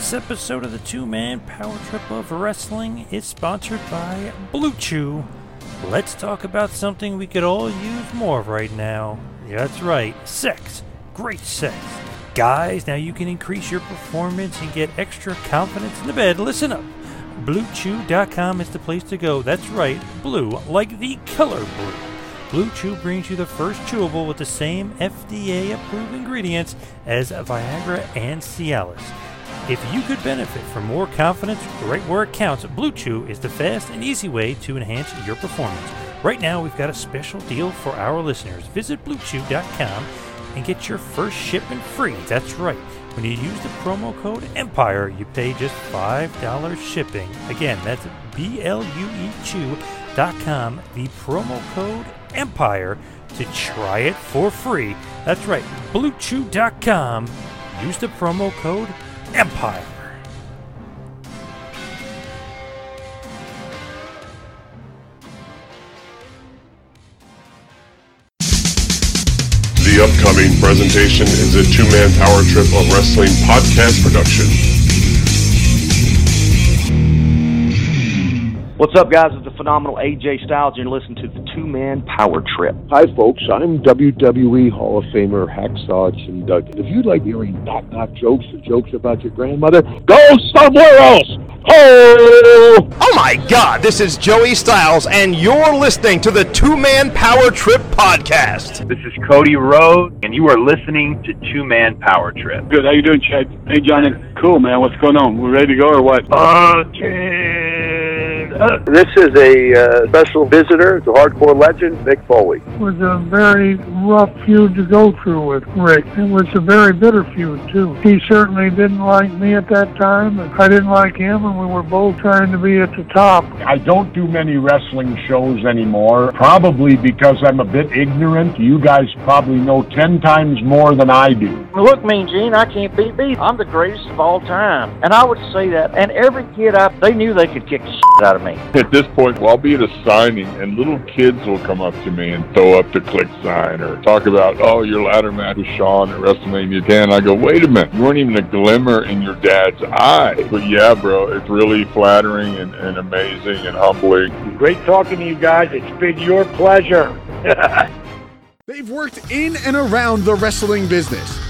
This episode of the Two Man Power Trip of Wrestling is sponsored by Blue Chew. Let's talk about something we could all use more of right now. That's right, sex. Great sex. Guys, now you can increase your performance and get extra confidence in the bed. Listen up. BlueChew.com is the place to go. That's right, blue, like the color blue. Blue Chew brings you the first chewable with the same FDA approved ingredients as Viagra and Cialis. If you could benefit from more confidence right where it counts, Blue Chew is the fast and easy way to enhance your performance. Right now, we've got a special deal for our listeners. Visit BlueChew.com and get your first shipment free. That's right. When you use the promo code EMPIRE, you pay just $5 shipping. Again, that's B L U E Chew.com, the promo code EMPIRE to try it for free. That's right, BlueChew.com. Use the promo code EMPIRE. The upcoming presentation is a two man power trip of wrestling podcast production. What's up, guys? It's the phenomenal AJ Styles, and you're listening to the Two Man Power Trip. Hi, folks. I'm WWE Hall of Famer Hacksaw Jim Duggan. If you'd like hearing knock knock jokes or jokes about your grandmother, go somewhere else. Oh! Oh my god, this is Joey Styles, and you're listening to the Two Man Power Trip Podcast. This is Cody Rhodes, and you are listening to Two Man Power Trip. Good. How you doing, Chad? Hey, Johnny. Cool, man. What's going on? We ready to go or what? Uh, This is a uh, special visitor to Hardcore Legend, Mick Foley. It was a very rough feud to go through with Rick. It was a very bitter feud, too. He certainly didn't like me at that time, and I didn't like him, and we were both trying to be at the top. I don't do many wrestling shows anymore, probably because I'm a bit ignorant. You guys probably know 10 times more than I do. Look, Mean Gene, I can't beat me. I'm the greatest of all time. And I would say that. And every kid I, they knew they could kick the shit out of me. At this point, well, I'll be at a signing, and little kids will come up to me and throw up the click sign or talk about, oh, your ladder match with Shawn at WrestleMania 10. I go, wait a minute, you weren't even a glimmer in your dad's eye. But yeah, bro, it's really flattering and, and amazing and humbling. Great talking to you guys. It's been your pleasure. They've worked in and around the wrestling business.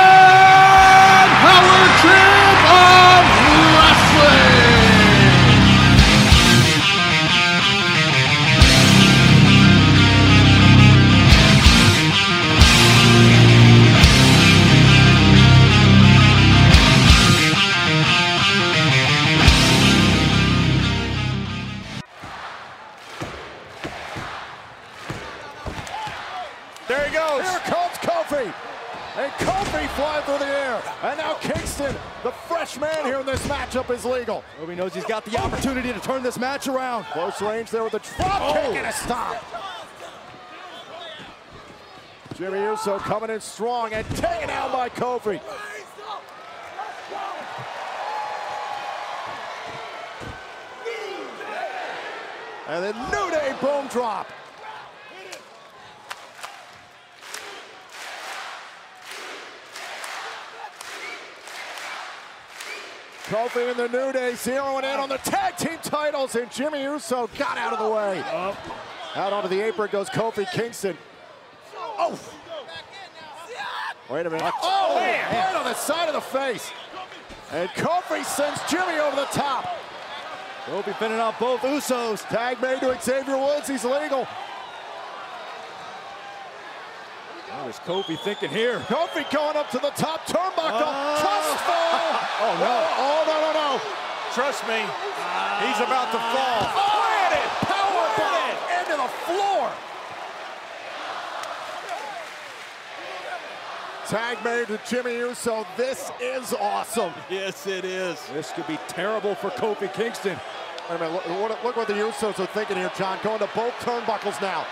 There he goes. Here comes Kofi. And Kofi flying through the air. And now Kingston, the fresh man here in this matchup, is legal. Kofi knows he's got the opportunity to turn this match around. Close range there with a drop Oh. kick and a stop. Jimmy Uso coming in strong and taken out by Kofi. And then New Day boom drop. Kofi and the New Day zeroing in on the tag team titles, and Jimmy Uso got out of the way. Out onto the apron goes Kofi Kingston. Oh! Wait a minute. Oh, oh man! Right on the side of the face. And Kofi sends Jimmy over the top. Kofi pinning out both Usos. Tag made to Xavier Woods. He's legal. What is Kofi thinking here? Kofi going up to the top turnbuckle. Oh. Trust fall. Oh, no. Oh, no, no, no. Trust me, he's about to fall. Planted. Power bomb into the floor. Tag made to Jimmy Uso. This is awesome. Yes, it is. This could be terrible for Kofi Kingston. Wait a minute, look, what- look what the Usos are thinking here, John. Going to both turnbuckles now.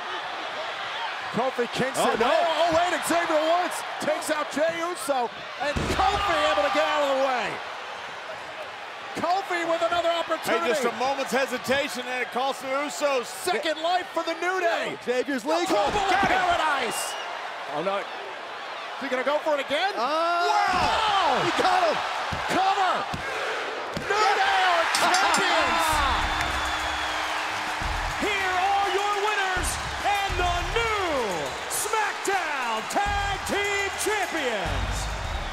Kofi Kingston. Oh, no. oh, oh, wait, Xavier Woods takes out Jey Uso, and Kofi able to get out of the way. Kofi with another opportunity. Hey, just a moment's hesitation, and it costs the Usos. Second life for the New Day. Xavier's legal. Trouble in Got it. paradise. Oh no. Is he gonna go for it again? Ah. wow! He got him. Cover. New Day are champions.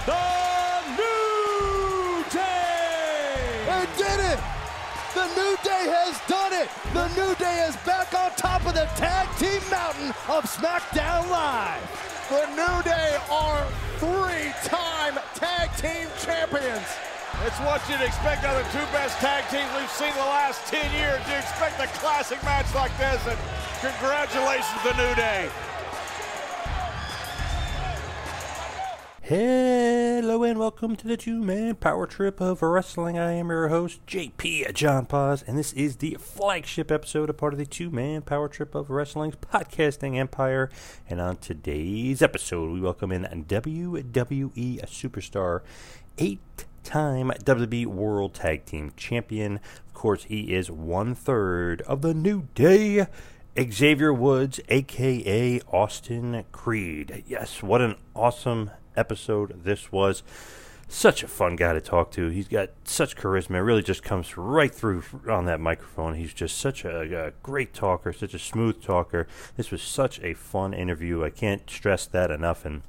the New Day. They did it! The New Day has done it! The New Day is back on top of the tag team mountain of SmackDown Live! The New Day are three-time tag team champions! It's what you'd expect out of the two best tag teams we've seen in the last 10 years. You expect a classic match like this, and congratulations, the New Day. Hello and welcome to the two man power trip of wrestling. I am your host, JP John Paz, and this is the flagship episode, a part of the two man power trip of wrestling's podcasting empire. And on today's episode, we welcome in WWE superstar, eight time WWE World Tag Team Champion. Of course, he is one third of the New Day. Xavier Woods, aka Austin Creed. Yes, what an awesome episode this was. Such a fun guy to talk to. He's got such charisma. It really just comes right through on that microphone. He's just such a, a great talker, such a smooth talker. This was such a fun interview. I can't stress that enough. And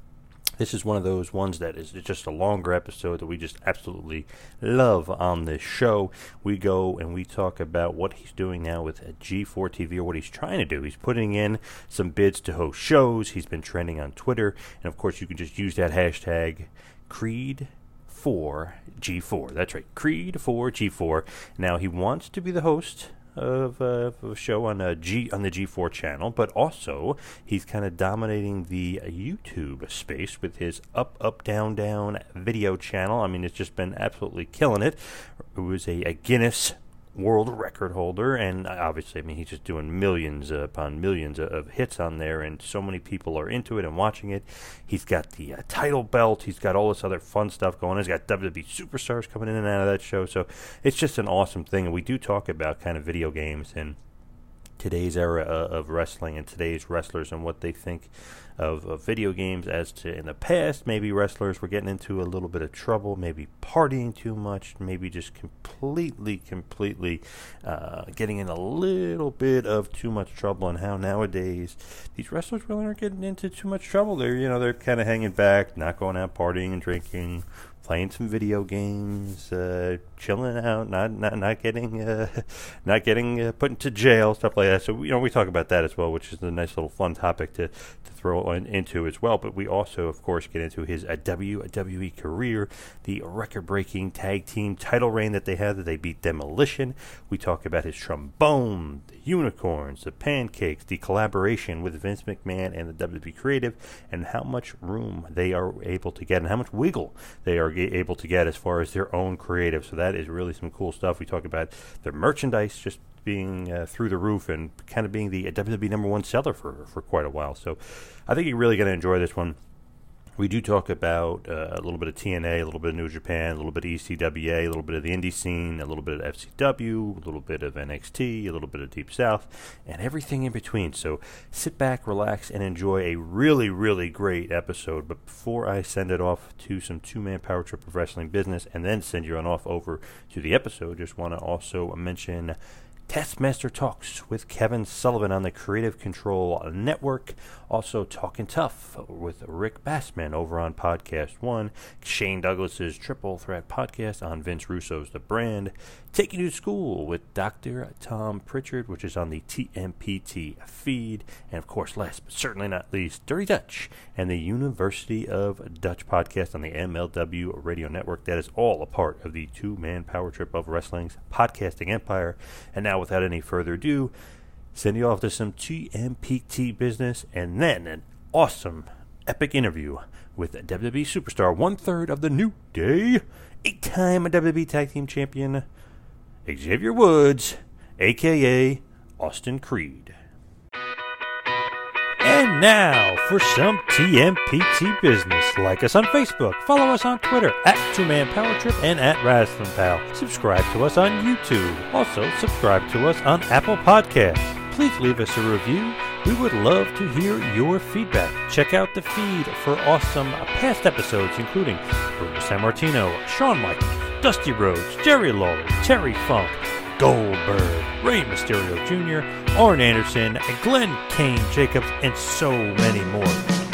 this is one of those ones that is just a longer episode that we just absolutely love on this show. We go and we talk about what he's doing now with G4 TV or what he's trying to do. He's putting in some bids to host shows. He's been trending on Twitter. And of course, you can just use that hashtag Creed. 4 G4. That's right, Creed 4 G4. Now he wants to be the host of, uh, of a show on a G on the G4 channel, but also he's kind of dominating the YouTube space with his up up down down video channel. I mean, it's just been absolutely killing it. It was a, a Guinness world record holder, and obviously, I mean, he's just doing millions upon millions of, hits on there, and so many people are into it and watching it. He's got the uh, title belt, he's got all this other fun stuff going on. He's got WWE superstars coming in and out of that show, so it's just an awesome thing. And we do talk about kind of video games and today's era uh, of wrestling and today's wrestlers and what they think of, of, video games as to in the past maybe wrestlers were getting into a little bit of trouble maybe partying too much maybe just completely completely uh, getting in a little bit of too much trouble. And how nowadays these wrestlers really aren't getting into too much trouble. They're you know they're kind of hanging back not going out partying and drinking playing some video games, uh, chilling out, not not not getting uh, not getting uh, put into jail, stuff like that. So you know we talk about that as well, which is a nice little fun topic to to throw in, into as well. But we also, of course, get into his uh, WWE career, the record-breaking tag team title reign that they had, that they beat Demolition. We talk about his trombone, the unicorns, the pancakes, the collaboration with Vince McMahon and the WWE creative, and how much room they are able to get, and how much wiggle they are able to get as far as their own creative. So that is really some cool stuff. We talk about their merchandise just being uh, through the roof and kind of being the WWE number one seller for, for quite a while. So I think you're really going to enjoy this one. We do talk about uh, a little bit of TNA, a little bit of New Japan, a little bit of ECWA, a little bit of the indie scene, a little bit of FCW, a little bit of NXT, a little bit of Deep South, and everything in between. So sit back, relax, and enjoy a really, really great episode. But before I send it off to some two man power trip of wrestling business and then send you on off over to the episode, just want to also mention Taskmaster Talks with Kevin Sullivan on the Creative Control Network. Also, Talking Tough with Rick Bassman over on Podcast One. Shane Douglas's Triple Threat Podcast on Vince Russo's The Brand. Taking You to School with Dr. Tom Pritchard, which is on the TMPT feed. And of course, last but certainly not least, Dirty Dutch and the University of Dutch podcast on the MLW Radio Network. That is all a part of the two man power trip of wrestling's podcasting empire. And now, without any further ado, send you off to some TMPT business and then an awesome, epic interview with WWE superstar, one third of the New Day, eight time WWE Tag Team Champion, Xavier Woods, aka Austin Creed. And now for some TMPT business. Like us on Facebook, follow us on Twitter at Two Man Power Trip and at Wrestling Pal. Subscribe to us on YouTube. Also, subscribe to us on Apple Podcasts. Please leave us a review. We would love to hear your feedback. Check out the feed for awesome past episodes, including Bruno Sammartino, Shawn Michaels, Dusty Rhodes, Jerry Lawler, Terry Funk, Goldberg, Rey Mysterio Jr., Arn Anderson, Glenn Kane Jacobs, and so many more.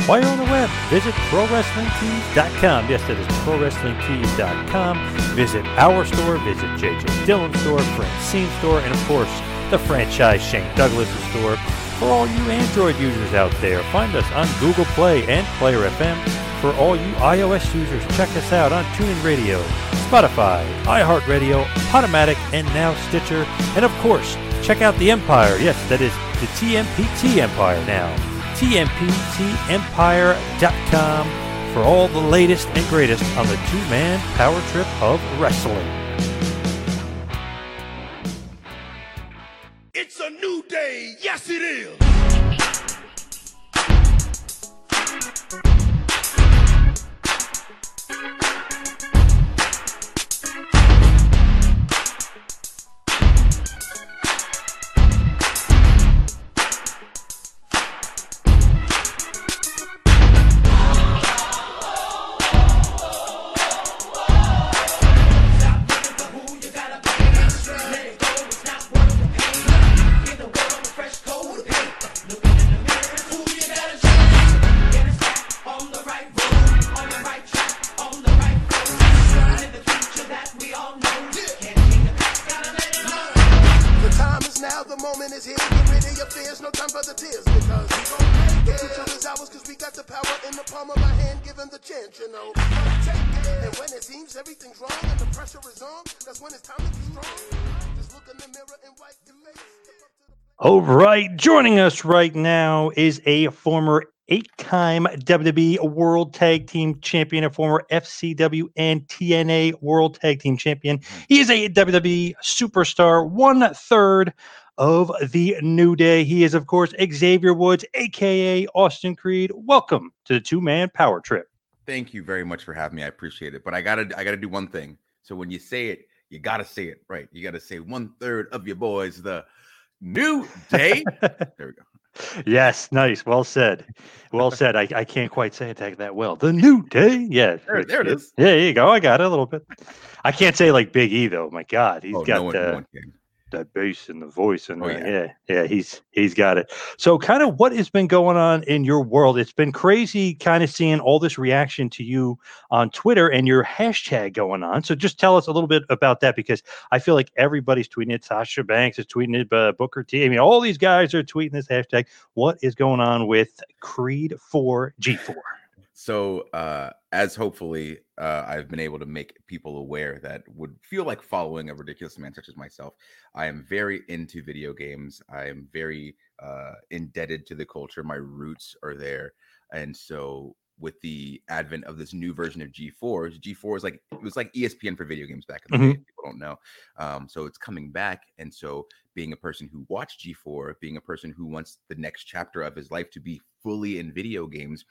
While you're on the web, visit ProWrestlingTees.com. Yes, that is ProWrestlingTees.com. Visit our store, visit JJ Dillon's store, Francine store, and of course, the franchise Shane Douglas store. For all you Android users out there, find us on Google Play and Player FM. For all you iOS users, check us out on TuneIn Radio, Spotify, iHeartRadio, Podomatic, and now Stitcher. And of course, check out the Empire. Yes, that is the TMPT Empire now. TMPTEmpire.com for all the latest and greatest on the two-man power trip of wrestling. It's a new day. Yes, it is. Joining us right now is a former eight-time WWE World Tag Team Champion, a former FCW and TNA World Tag Team Champion. Hmm. He is a WWE superstar, one third of the New Day. He is, of course, Xavier Woods, aka Austin Creed. Welcome to the two-man power trip. Thank you very much for having me. I appreciate it. But I gotta I gotta do one thing. So when you say it, you gotta say it right. You gotta say one third of your boys the new day. there we go. Yes, nice. Well said. Well said. I, I can't quite say it that, well. The New Day. Yeah. There- there it is. Yeah, there you go. I got it a little bit. I can't say like Big E though. My God, he's Oh, no got no the one can. That bass and the voice and Oh, the- yeah. yeah, yeah, he's he's got it. So, kind of what has been going on in your world? It's been crazy, kind of seeing all this reaction to you on Twitter and your hashtag going on. So, just tell us a little bit about that because I feel like everybody's tweeting it. Sasha Banks is tweeting it. Uh, Booker T. I mean, all these guys are tweeting this hashtag. What is going on with Creed Four G Four? So uh as hopefully uh I've been able to make people aware that would feel like following a ridiculous man such as myself, I am very into video games. I am very uh indebted to the culture. My roots are there. And so with the advent of this new version of G4, G4 is like it was like ESPN for video games back in the day. Mhm. People don't know. Um, so it's coming back. And so being a person who watched G4, being a person who wants the next chapter of his life to be fully in video games,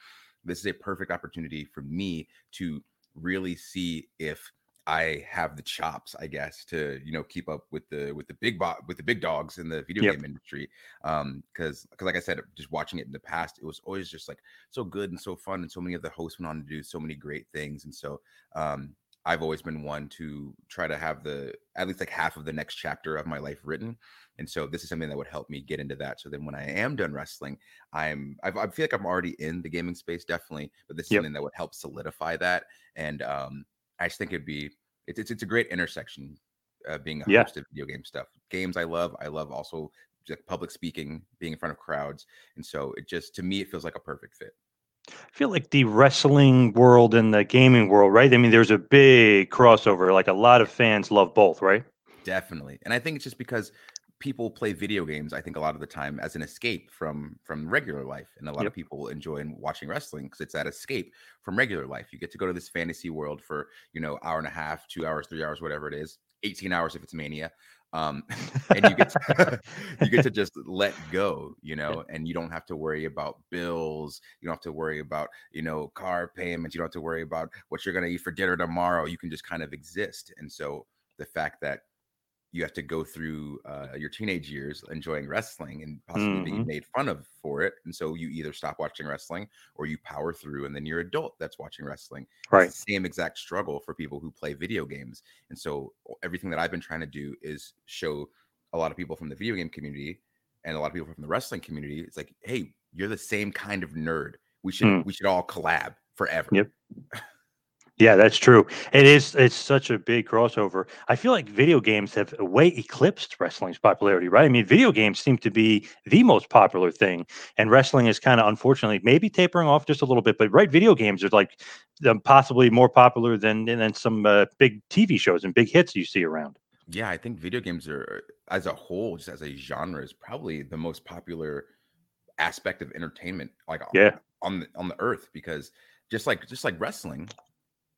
this is a perfect opportunity for me to really see if I have the chops, I guess, to you know keep up with the with the big bo- with the big dogs in the video Yep. game industry. Um, because because like I said, just watching it in the past, it was always just like so good and so fun, and so many of the hosts went on to do so many great things. And so um, I've always been one to try to have the at least like half of the next chapter of my life written. And so this is something that would help me get into that. So then when I am done wrestling, I'm I've, I feel like I'm already in the gaming space definitely, but this is Yep. something that would help solidify that. And um, I just think it'd be it's it's, it's a great intersection uh, being a Yeah. host of video game stuff. Games I love. I love also just public speaking, being in front of crowds, and so it just to me it feels like a perfect fit. I feel like the wrestling world and the gaming world, right? I mean, there's a big crossover. Like a lot of fans love both, right? Definitely. And I think it's just because people play video games, I think a lot of the time as an escape from from regular life. And a lot Yep. of people enjoy watching wrestling because it's that escape from regular life. You get to go to this fantasy world for, you know, hour and a half, two hours, three hours, whatever it is. 18 hours if it's Mania. Um, and you get to, you get to just let go, you know, and you don't have to worry about bills. You don't have to worry about you know car payments. You don't have to worry about what you're gonna eat for dinner tomorrow. You can just kind of exist. And so the fact that you have to go through uh, your teenage years enjoying wrestling and possibly Mhm. being made fun of for it. And so you either stop watching wrestling or you power through, and then you're adult that's watching wrestling. Right. same exact struggle for people who play video games. And so everything that I've been trying to do is show a lot of people from the video game community and a lot of people from the wrestling community. It's like, hey, you're the same kind of nerd. We should Mm. we should all collab forever. Yep. Yeah, that's true. It is. It's such a big crossover. I feel like video games have way eclipsed wrestling's popularity, right? I mean, video games seem to be the most popular thing, and wrestling is kind of unfortunately maybe tapering off just a little bit. But right, video games are like um, possibly more popular than than some uh, big TV shows and big hits you see around. Yeah, I think video games are, as a whole, just as a genre, is probably the most popular aspect of entertainment, like Yeah. on the on the earth. Because just like just like wrestling,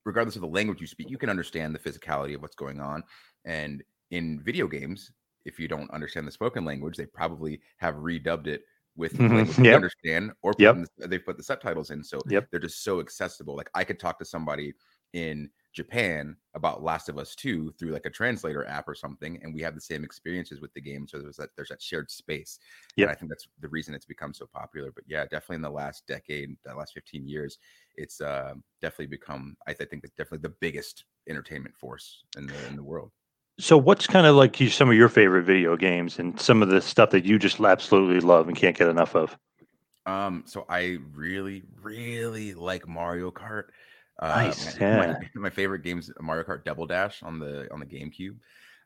regardless of the language you speak, you can understand the physicality of what's going on. And in video games, if you don't understand the spoken language, they probably have redubbed it with Mhm. you Yep. understand, or Yep. the- they've put the subtitles in, so Yep. they're just so accessible. Like I could talk to somebody in Japan about Last of Us 2 through like a translator app or something, and we have the same experiences with the game. So there's that there's that shared space. Yeah, I think that's the reason it's become so popular. But yeah, definitely in the last decade, the last 15 years, it's uh, definitely become, I, th- think, that's definitely the biggest entertainment force in the in the world. So, what's kind of like you, some of your favorite video games and some of the stuff that you just absolutely love and can't get enough of? Um, so I really, really like Mario Kart. Uh, Nice, my, yeah. my, my favorite games Mario Kart Double Dash on the on the GameCube.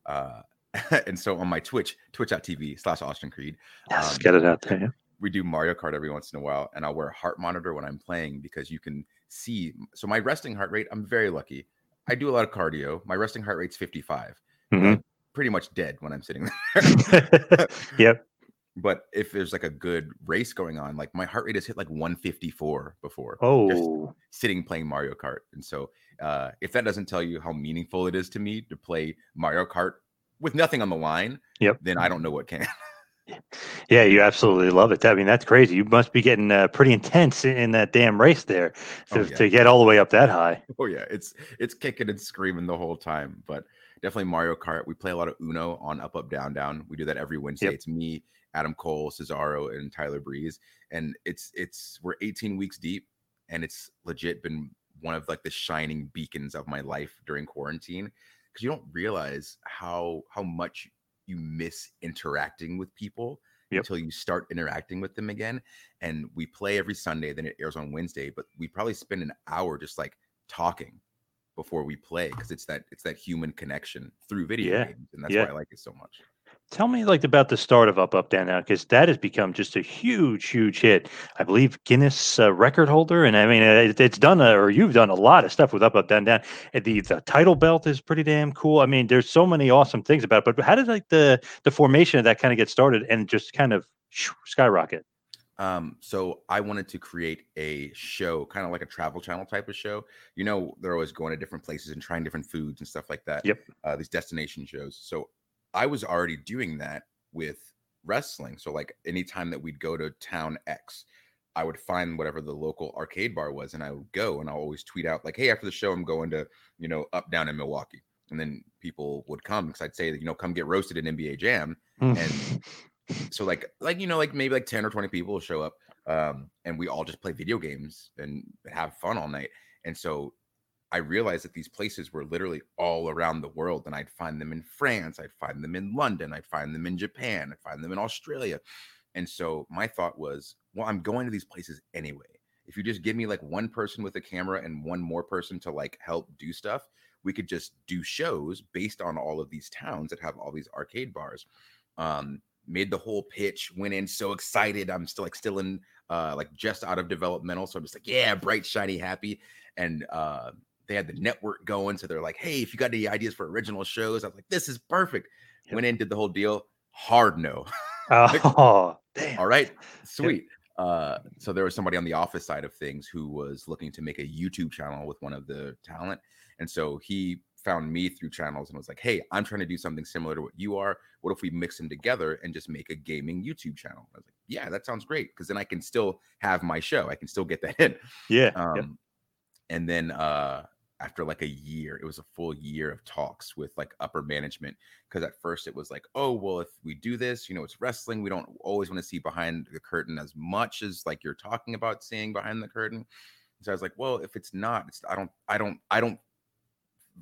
Uh, and so on my Twitch, twitch.tv slash Austin Creed. Yes, um, get it out there. we do Mario Kart every once in a while, and I'll wear a heart monitor when I'm playing because you can see. So my resting heart rate, I'm very lucky. I do a lot of cardio. My resting heart rate's 55. Mhm. Pretty much dead when I'm sitting there. Yep. But if there's like a good race going on, like my heart rate has hit like 154 before. just Oh, sitting playing Mario Kart. And so, uh, if that doesn't tell you how meaningful it is to me to play Mario Kart with nothing on the line, Yep. then I don't know what can. yeah, you absolutely love it. I mean, that's crazy. You must be getting uh, pretty intense in, in that damn race there to, Oh, yeah. to get all the way up that high. oh yeah, it's it's kicking and screaming the whole time. But definitely Mario Kart. We play a lot of Uno on Up Up Down Down. We do that every Wednesday. Yep. It's me, Adam Cole, Cesaro, and Tyler Breeze, and it's it's we're 18 weeks deep, and it's legit been one of like the shining beacons of my life during quarantine because you don't realize how how much you miss interacting with people Yep. until you start interacting with them again. And we play every Sunday, then it airs on Wednesday, but we probably spend an hour just like talking before we play because it's that it's that human connection through video Yeah. games, and that's Yeah. why I like it so much. Tell me like about the start of Up Up Down Down because that has become just a huge, huge hit. I believe Guinness uh, record holder, and I mean uh, it, it's done a, or you've done a lot of stuff with Up Up Down Down. And the the title belt is pretty damn cool. I mean, there's so many awesome things about it. But how did like the the formation of that kind of get started and just kind of shoo, skyrocket? Um, so I wanted to create a show, kind of like a travel channel type of show. You know, they're always going to different places and trying different foods and stuff like that. Yep. Uh, these destination shows. So I was already doing that with wrestling. So like anytime that we'd go to town X, I would find whatever the local arcade bar was, and I would go and I'll always tweet out like, "Hey, after the show, I'm going to you know up down in Milwaukee." And then people would come because I'd say, you know, come get roasted in NBA Jam, and so like like you know like maybe like 10 or 20 people will show up um and we all just play video games and have fun all night and so i realized that these places were literally all around the world and i'd find them in france i'd find them in london i'd find them in japan i'd find them in australia. And so my thought was well i'm going to these places anyway. If you just give me like one person with a camera and one more person to like help do stuff we could just do shows based on all of these towns that have all these arcade bars. Um made the whole pitch went in so excited i'm still like still in uh like just out of developmental so i'm just like yeah bright shiny happy. And uh they had the network going so they're like hey if you got any ideas for original shows i was like this is perfect went in did the whole deal hard no Oh, damn. all right sweet uh so there was somebody on the office side of things who was looking to make a youtube channel with one of the talent and so he found me through channels and was like, "Hey, I'm trying to do something similar to what you are. What if we mix them together and just make a gaming YouTube channel?" I was like, "Yeah, that sounds great because then I can still have my show. I can still get that in." Yeah. Um, yeah. and then uh after like a year, it was a full year of talks with like upper management. Because at first it was like, oh, well, if we do this, you know, it's wrestling. We don't always want to see behind the curtain as much as like you're talking about seeing behind the curtain. So I was like, well, if it's not, it's I don't, I don't, I don't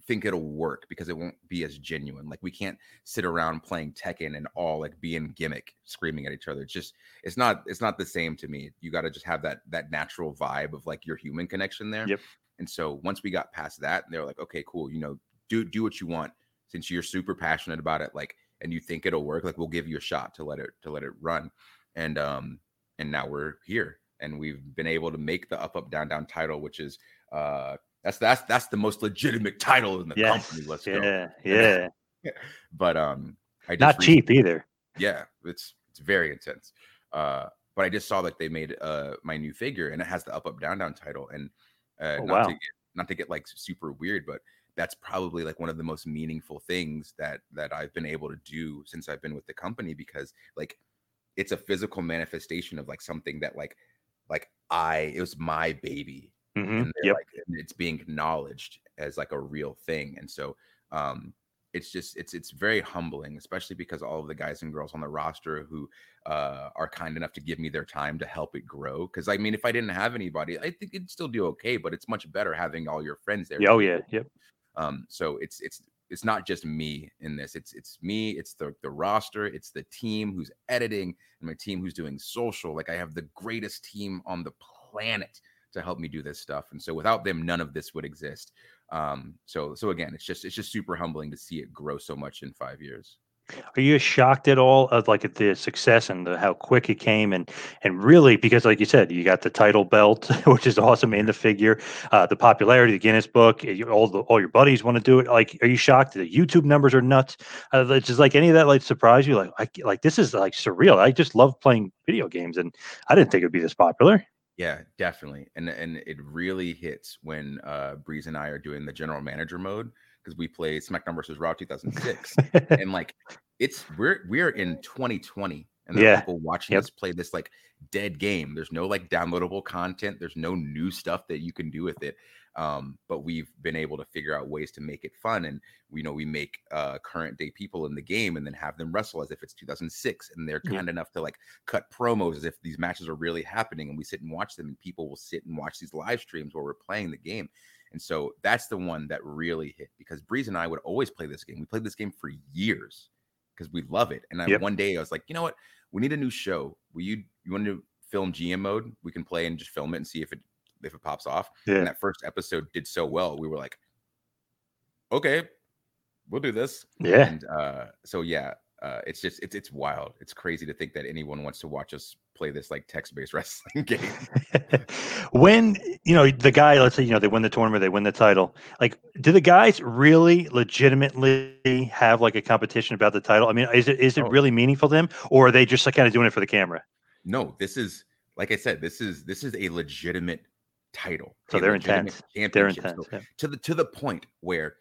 think it'll work because it won't be as genuine. Like we can't sit around playing Tekken and all like being gimmick, screaming at each other. It's just it's not it's not the same to me. You got to just have that that natural vibe of like your human connection there. Yep. And so once we got past that, they were like, okay, cool. You know, do do what you want since you're super passionate about it. Like, and you think it'll work. Like, we'll give you a shot to let it to let it run. And um and now we're here and we've been able to make the up up down down title, which is uh that's that's that's the most legitimate title in the Yes. company. Let's Yeah. go. Yeah. yeah. but um, I just Not cheap either. yeah, it's it's very intense. Uh, but I just saw that they made uh my new figure and it has the up up down down title and uh Oh, not wow. to get not to get like super weird, but that's probably like one of the most meaningful things that that I've been able to do since I've been with the company because like it's a physical manifestation of like something that like like I it was my baby Mhm. and Yep. like and it's being acknowledged as like a real thing and so um it's just it's it's very humbling especially because all of the guys and girls on the roster who uh are kind enough to give me their time to help it grow because i mean if i didn't have anybody i think it'd still do okay but it's much better having all your friends there Oh yeah. Yep. um so it's it's it's not just me in this it's it's me it's the the roster it's the team who's editing and my team who's doing social like i have the greatest team on the planet to help me do this stuff and so without them none of this would exist um so so again it's just it's just super humbling to see it grow so much in five years. Are you shocked at all of like at the success and the, how quick it came and and really because like you said you got the title belt which is awesome in the figure uh, the popularity the Guinness book all the all your buddies want to do it. Like are you shocked the YouTube numbers are nuts? Uh, just like any of that like surprise you? Like I, like this is like surreal. I just love playing video games and I didn't think it'd be this popular Yeah, definitely. And and it really hits when uh Breeze and I are doing the general manager mode because we play SmackDown versus Raw 2006. and like it's we're we're in 2020 and Yeah. people watching Yep. us play this like dead game. There's no like downloadable content, there's no new stuff that you can do with it. Um, but we've been able to figure out ways to make it fun and we know we make uh current day people in the game and then have them wrestle as if it's 2006 and they're Yeah. kind enough to like cut promos as if these matches are really happening and we sit and watch them and people will sit and watch these live streams while we're playing the game. And so that's the one that really hit because breeze and i would always play this game. We played this game for years because we love it. And I, Yep. one day i was like you know what? We need a new show. Will you you want to film gm mode? We can play and just film it and see if it if it pops off Yeah. and that first episode did so well we were like okay we'll do this Yeah. and uh so yeah uh it's just it's it's wild it's crazy to think that anyone wants to watch us play this like text-based wrestling game when you know the guy let's say you know they win the tournament they win the title like do the guys really legitimately have like a competition about the title i mean is it is it Oh. really meaningful to them or are they just like kind of doing it for the camera no this is like i said this is this is a legitimate title So they're intense. They're intense, So yeah. to the to the point where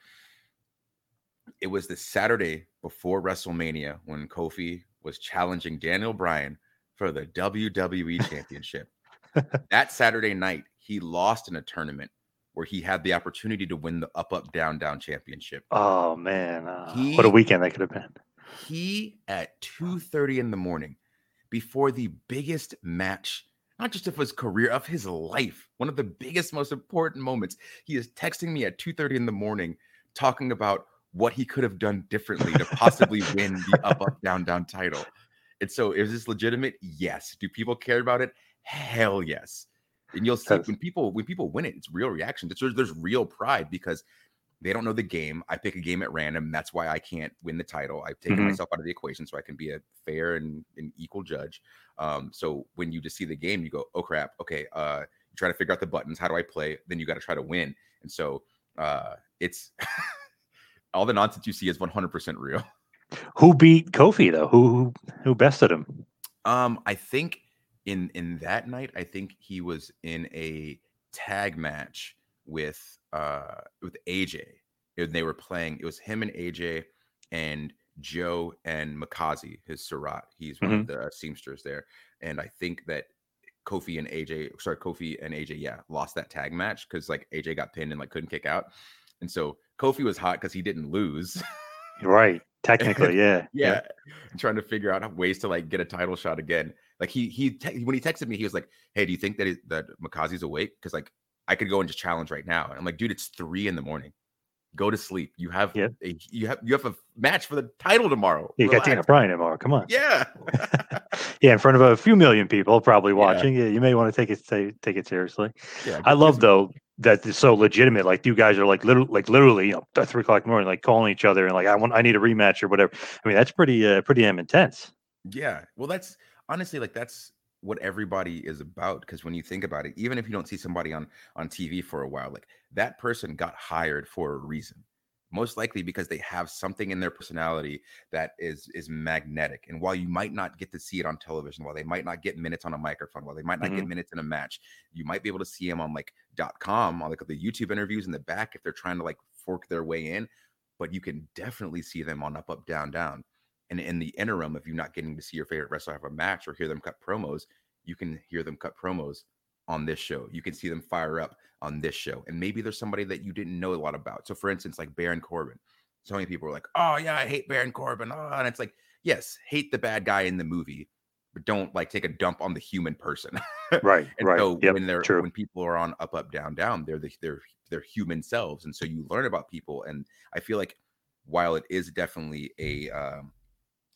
it was the saturday before wrestlemania when kofi was challenging daniel bryan for the wwe championship that saturday night he lost in a tournament where he had the opportunity to win the up up down down championship oh man uh, what a weekend that could have been he at 2:30 in the morning before the biggest match not just of his career of his life. One of the biggest most important moments. He is texting me at 2:30 in the morning talking about what he could have done differently to possibly win the up up down down title. And so is this legitimate? Yes. Do people care about it? Hell yes. And you'll see when people when people win it it's real reactions it's, there's, there's real pride because they don't know the game. I pick a game at random. That's why I can't win the title. I've taken Mhm. myself out of the equation so I can be a fair and, and equal judge. Um, so when you just see the game, you go, oh crap, okay. Uh, you try to figure out the buttons. How do I play? Then you got to try to win. And so uh, it's all the nonsense you see is 100% real. who beat kofi though who who, who bested him Um, I think in in that night, I think he was in a tag match with uh with AJ, and they were playing. It was him and AJ and Joe and Makazi, his Surat. He's one of the seamsters there, and I think that Kofi and AJ, sorry, Kofi and AJ, yeah, lost that tag match because like AJ got pinned and like couldn't kick out, and so Kofi was hot because he didn't lose. Right. Technically, yeah. yeah, and trying to figure out ways to like get a title shot again. Like he he te- when he texted me, he was like, "Hey, do you think that it, that Makazi's awake? Because like I could go and just challenge right now." And I'm like, "Dude, it's three in the morning. Go to sleep. You have a, you have you have a match for the title tomorrow. You got Relax." Daniel Bryan tomorrow. Come on. Yeah, Yeah, in front of a few million people probably watching. Yeah, you may want to take it take, take it seriously. Yeah, I love though that it's so legitimate. Like you guys are like literally, like literally, you know, at three o'clock in the morning, like calling each other and like I want, I need a rematch or whatever. I mean, that's pretty, uh, pretty damn intense. Yeah. Well, that's honestly like that's what everybody is about because when you think about it, even if you don't see somebody on on TV for a while, like that person got hired for a reason. Most likely because they have something in their personality that is is magnetic. And while you might not get to see it on television, while they might not get minutes on a microphone, while they might not get Mhm. minutes in a match, you might be able to see them on like dot com on like the YouTube interviews in the back if they're trying to like fork their way in. But you can definitely see them on up, up, down, down. And in the interim, if you're not getting to see your favorite wrestler have a match or hear them cut promos, you can hear them cut promos on this show. You can see them fire up on this show. And maybe there's somebody that you didn't know a lot about. So, for instance, like Baron Corbin. So many people are like, oh, yeah, I hate Baron Corbin. Oh, and it's like, yes, hate the bad guy in the movie, but don't like take a dump on the human person. Right, and right. so Yep, when they're true. when people are on up, up, down, down, they're the, they're they're human selves. And so you learn about people. And I feel like while it is definitely a um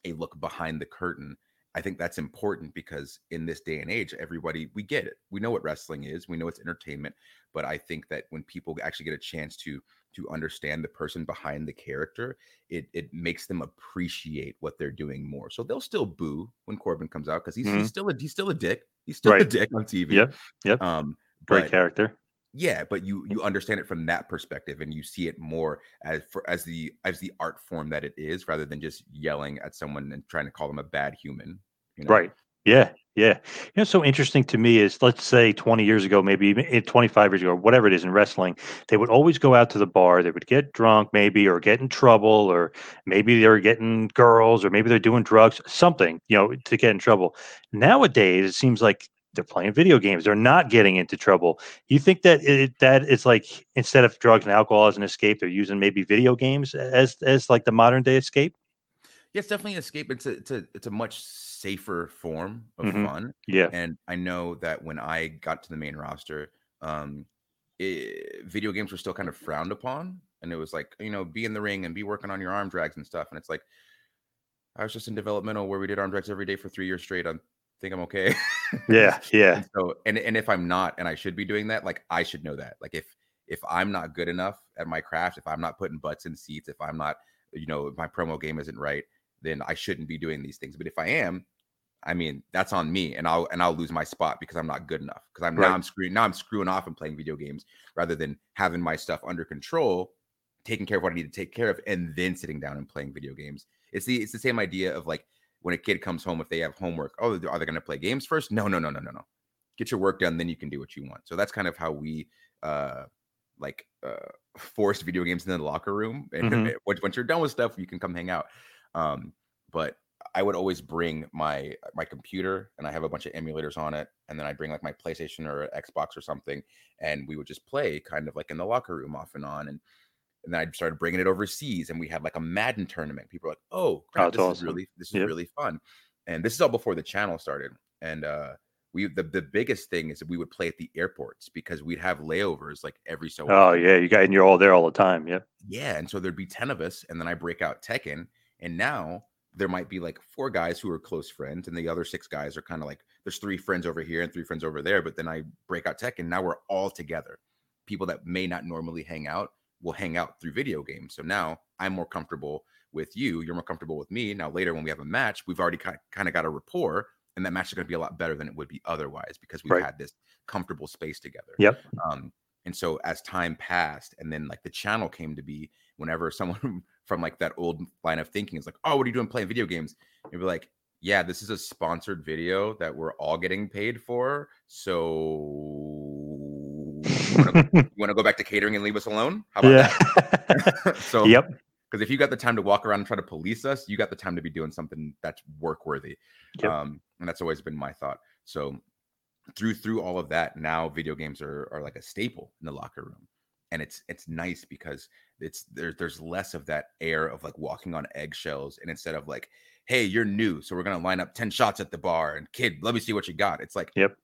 a look behind the curtain. I think that's important because in this day and age, everybody we get it. We know what wrestling is. We know it's entertainment. But I think that when people actually get a chance to to understand the person behind the character, it it makes them appreciate what they're doing more. So they'll still boo when Corbin comes out because he's, Mhm. he's still a he's still a dick. He's still a dick on TV. Yep, yep. Um, Great but- character. Yeah but you you understand it from that perspective and you see it more as for as the as the art form that it is rather than just yelling at someone and trying to call them a bad human you know? Right. Yeah. Yeah. You know, so interesting to me is let's say 20 years ago, maybe even eh, 25 years ago, whatever it is in wrestling, they would always go out to the bar. They would get drunk, maybe, or get in trouble, or maybe they're getting girls, or maybe they're doing drugs, something, you know, to get in trouble. Nowadays, it seems like they're playing video games. They're not getting into trouble. You think that it, that it's like instead of drugs and alcohol as an escape, they're using maybe video games as as like the modern day escape? yeah it's definitely an escape it's a it's a it's a much safer form of Mhm. fun Yeah. and i know that when i got to the main roster um it, video games were still kind of frowned upon and it was like you know be in the ring and be working on your arm drags and stuff and it's like i was just in developmental where we did arm drags every day for three years straight i think i'm okay Yeah. Yeah. and so and and if i'm not and i should be doing that like i should know that like if if i'm not good enough at my craft if i'm not putting butts in seats if i'm not you know my promo game isn't right then i shouldn't be doing these things but if i am i mean that's on me and i'll and i'll lose my spot because i'm not good enough because i'm Right. now i'm screwing now i'm screwing off and playing video games rather than having my stuff under control taking care of what i need to take care of and then sitting down and playing video games it's the it's the same idea of like when a kid comes home if they have homework oh are they going to play games first? No no no no no no. Get your work done then you can do what you want. So that's kind of how we uh like uh force video games in the locker room and Mhm. once, once you're done with stuff you can come hang out. Um but i would always bring my my computer and i have a bunch of emulators on it and then i bring like my playstation or xbox or something and we would just play kind of like in the locker room off and on and and then I started bringing it overseas, and we had like a Madden tournament. People were like, "Oh, crap, that's this is really this is Yep. really fun." And this is all before the channel started. And uh, we the the biggest thing is that we would play at the airports because we'd have layovers like every so. Oh often. yeah, you got and you're all there all the time. Yep. Yeah, and so there'd be 10 of us, and then I break out Tekken, and now there might be like four guys who are close friends, and the other six guys are kind of like there's three friends over here and three friends over there, but then I break out Tekken, now we're all together. People that may not normally hang out will hang out through video games. So now I'm more comfortable with you, you're more comfortable with me. Now later when we have a match, we've already kind kind of got a rapport, and that match is going to be a lot better than it would be otherwise because we've Right. had this comfortable space together. Yep. Um, and so as time passed, and then like the channel came to be, whenever someone from like that old line of thinking is like, "Oh, what are you doing playing video games?" You'd be like, "Yeah, this is a sponsored video that we're all getting paid for." So want to go back to catering and leave us alone? How about Yeah. that? so Yep. Because if you got the time to walk around and try to police us, you got the time to be doing something that's work worthy. Yep. Um, and that's always been my thought. So through through all of that, now video games are are like a staple in the locker room. And it's it's nice because it's there, there's less of that air of like walking on eggshells. And instead of like, hey, you're new, so we're gonna line up 10 shots at the bar and kid, let me see what you got. It's like Yep.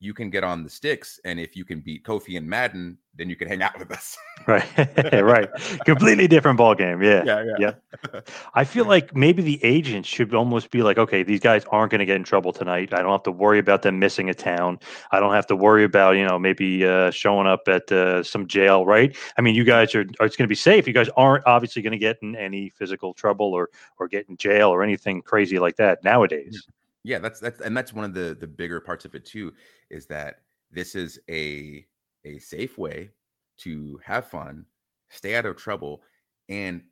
You can get on the sticks, and if you can beat Kofi and Madden, then you can hang out with us. Right. right. Completely different ball game. Yeah. Yeah, yeah. I feel like maybe the agents should almost be like, okay, these guys aren't going to get in trouble tonight. I don't have to worry about them missing a town. I don't have to worry about, you know, maybe uh, showing up at uh, some jail, right? I mean, you guys are, are it's going to be safe. You guys aren't obviously going to get in any physical trouble or or get in jail or anything crazy like that nowadays. yeah that's that's and that's one of the the bigger parts of it too is that this is a a safe way to have fun stay out of trouble and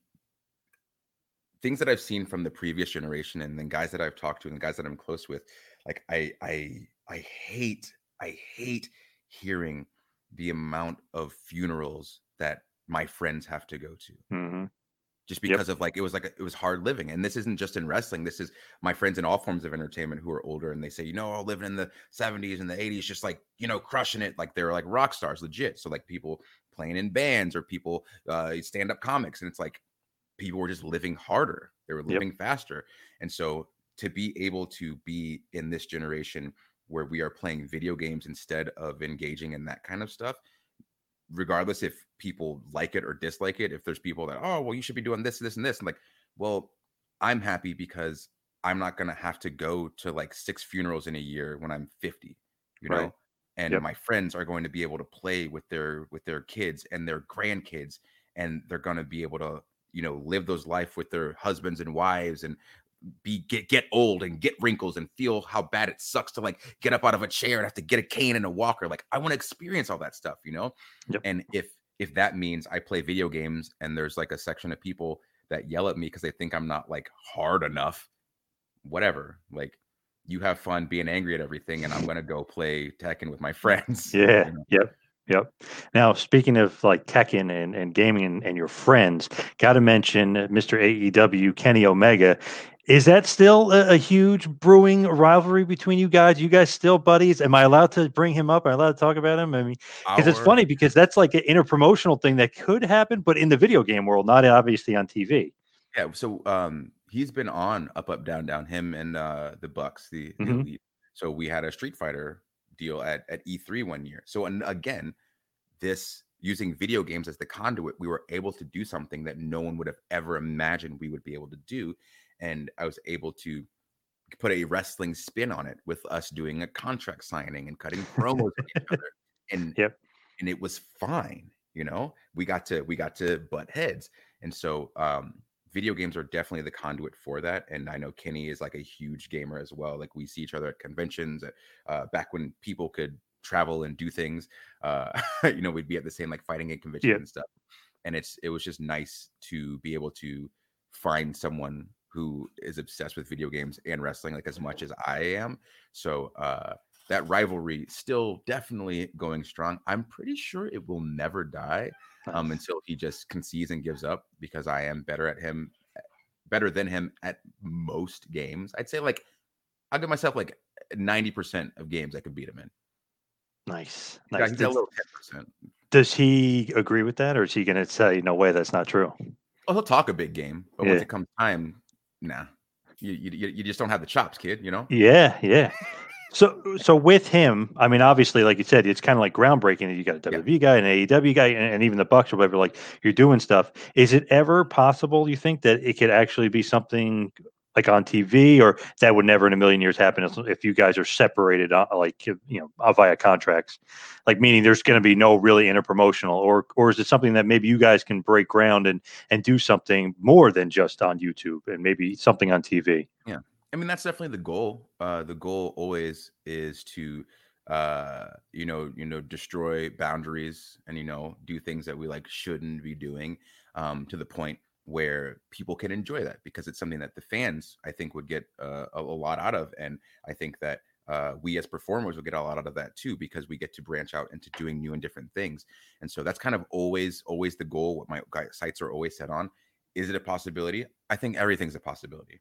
things that i've seen from the previous generation and then guys that i've talked to and the guys that i'm close with like i i i hate i hate hearing the amount of funerals that my friends have to go to. Hmm just Yep. because of like it was like a, it was hard living and this isn't just in wrestling this is my friends in all forms of entertainment who are older and they say you know oh, living in the 70s and the 80s just like you know crushing it like they're like rock stars legit so like people playing in bands or people uh stand up comics and it's like people were just living harder they were Yep. living faster and so to be able to be in this generation where we are playing video games instead of engaging in that kind of stuff regardless if people like it or dislike it if there's people that oh well you should be doing this this and this and like well i'm happy because i'm not going to have to go to like six funerals in a year when i'm 50 you know Right. and Yep. my friends are going to be able to play with their with their kids and their grandkids and they're going to be able to you know live those life with their husbands and wives and be get get old and get wrinkles and feel how bad it sucks to like get up out of a chair and have to get a cane and a walker like i want to experience all that stuff you know Yep. and if if that means i play video games and there's like a section of people that yell at me because they think i'm not like hard enough whatever like you have fun being angry at everything and i'm gonna go play tekken with my friends Yeah. you know? Yep. Yep. Now, speaking of like Tekken and, and gaming and, and your friends, got to mention Mr. AEW Kenny Omega. Is that still a, a huge brewing rivalry between you guys? You guys still buddies? Am I allowed to bring him up? Am I allowed to talk about him? I mean, because it's funny because that's like an interpromotional thing that could happen, but in the video game world, not obviously on TV. Yeah, so um he's been on up up down down him and uh the Bucks, the, the Mhm. elite. So we had a Street Fighter deal at at E3 one year. So and again, this using video games as the conduit, we were able to do something that no one would have ever imagined we would be able to do. And I was able to put a wrestling spin on it with us doing a contract signing and cutting promos with each other. And Yep. and it was fine you know we got to we got to butt heads and so um video games are definitely the conduit for that and i know kenny is like a huge gamer as well like we see each other at conventions at, uh back when people could travel and do things uh you know we'd be at the same like fighting game conventions Yeah. and stuff and it's it was just nice to be able to find someone who is obsessed with video games and wrestling like as much as i am so uh that rivalry still definitely going strong. I'm pretty sure it will never die um, until he just concedes and gives up because I am better at him, better than him at most games. I'd say like I'll give myself like 90% of games I could beat him in. Nice. Nice. he's got a Does, does he agree with that, or is he going to say, "No way, that's not true"? Oh, he'll talk a big game, but once Yeah. it comes time, nah. You, you you just don't have the chops, kid. You know. Yeah, yeah. So, so with him, I mean, obviously, like you said, it's kind of like groundbreaking. You got a WWE guy, an AEW guy, and, and even the Bucks or whatever. Like you're doing stuff. Is it ever possible? You think that it could actually be something like on TV, or that would never in a million years happen if, you guys are separated, uh, like you know, uh, via contracts? Like meaning there's going to be no really interpromotional, or or is it something that maybe you guys can break ground and and do something more than just on YouTube and maybe something on TV? Yeah. I mean, that's definitely the goal. Uh, the goal always is to, uh, you know, you know, destroy boundaries and you know do things that we like shouldn't be doing, um, to the point where people can enjoy that because it's something that the fans I think would get uh, a, a lot out of, and I think that uh, we as performers will get a lot out of that too because we get to branch out into doing new and different things. And so that's kind of always, always the goal. What my sites are always set on. Is it a possibility? I think everything's a possibility.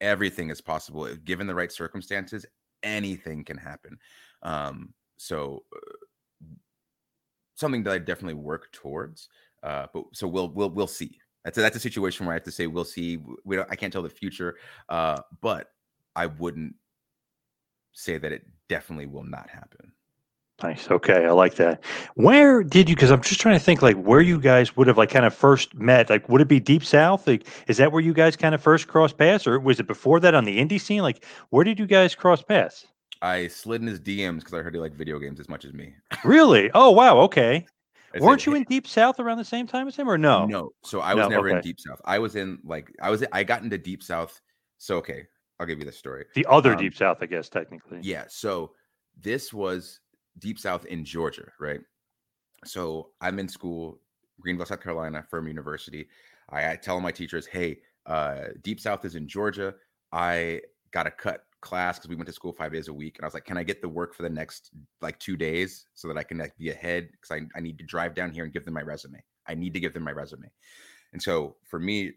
Everything is possible given the right circumstances. Anything can happen. Um, so uh, something that I definitely work towards. Uh, but so we'll we'll we'll see. That's a, that's a situation where I have to say we'll see. We don't, I can't tell the future, uh, but I wouldn't say that it definitely will not happen. Nice. Okay, I like that. Where did you? Because I'm just trying to think, like, where you guys would have like kind of first met. Like, would it be Deep South? Like, is that where you guys kind of first crossed paths, or was it before that on the indie scene? Like, where did you guys cross paths? I slid in his DMs because I heard he liked video games as much as me. Really? Oh wow. Okay. Weren't you in Deep South around the same time as him, or no? No. So I was No, never in. Deep South. I was in like I was I got into Deep South. So okay, I'll give you the story. The other Um, Deep South, I guess, technically. Yeah. So this was Deep South in Georgia, right? So I'm in school, Greenville, South Carolina, Furman University. I, I tell my teachers, hey, uh, Deep South is in Georgia. I got a cut class because we went to school five days a week. And I was like, can I get the work for the next like two days so that I can like be ahead? Because I, I need to drive down here and give them my resume. I need to give them my resume. And so for me,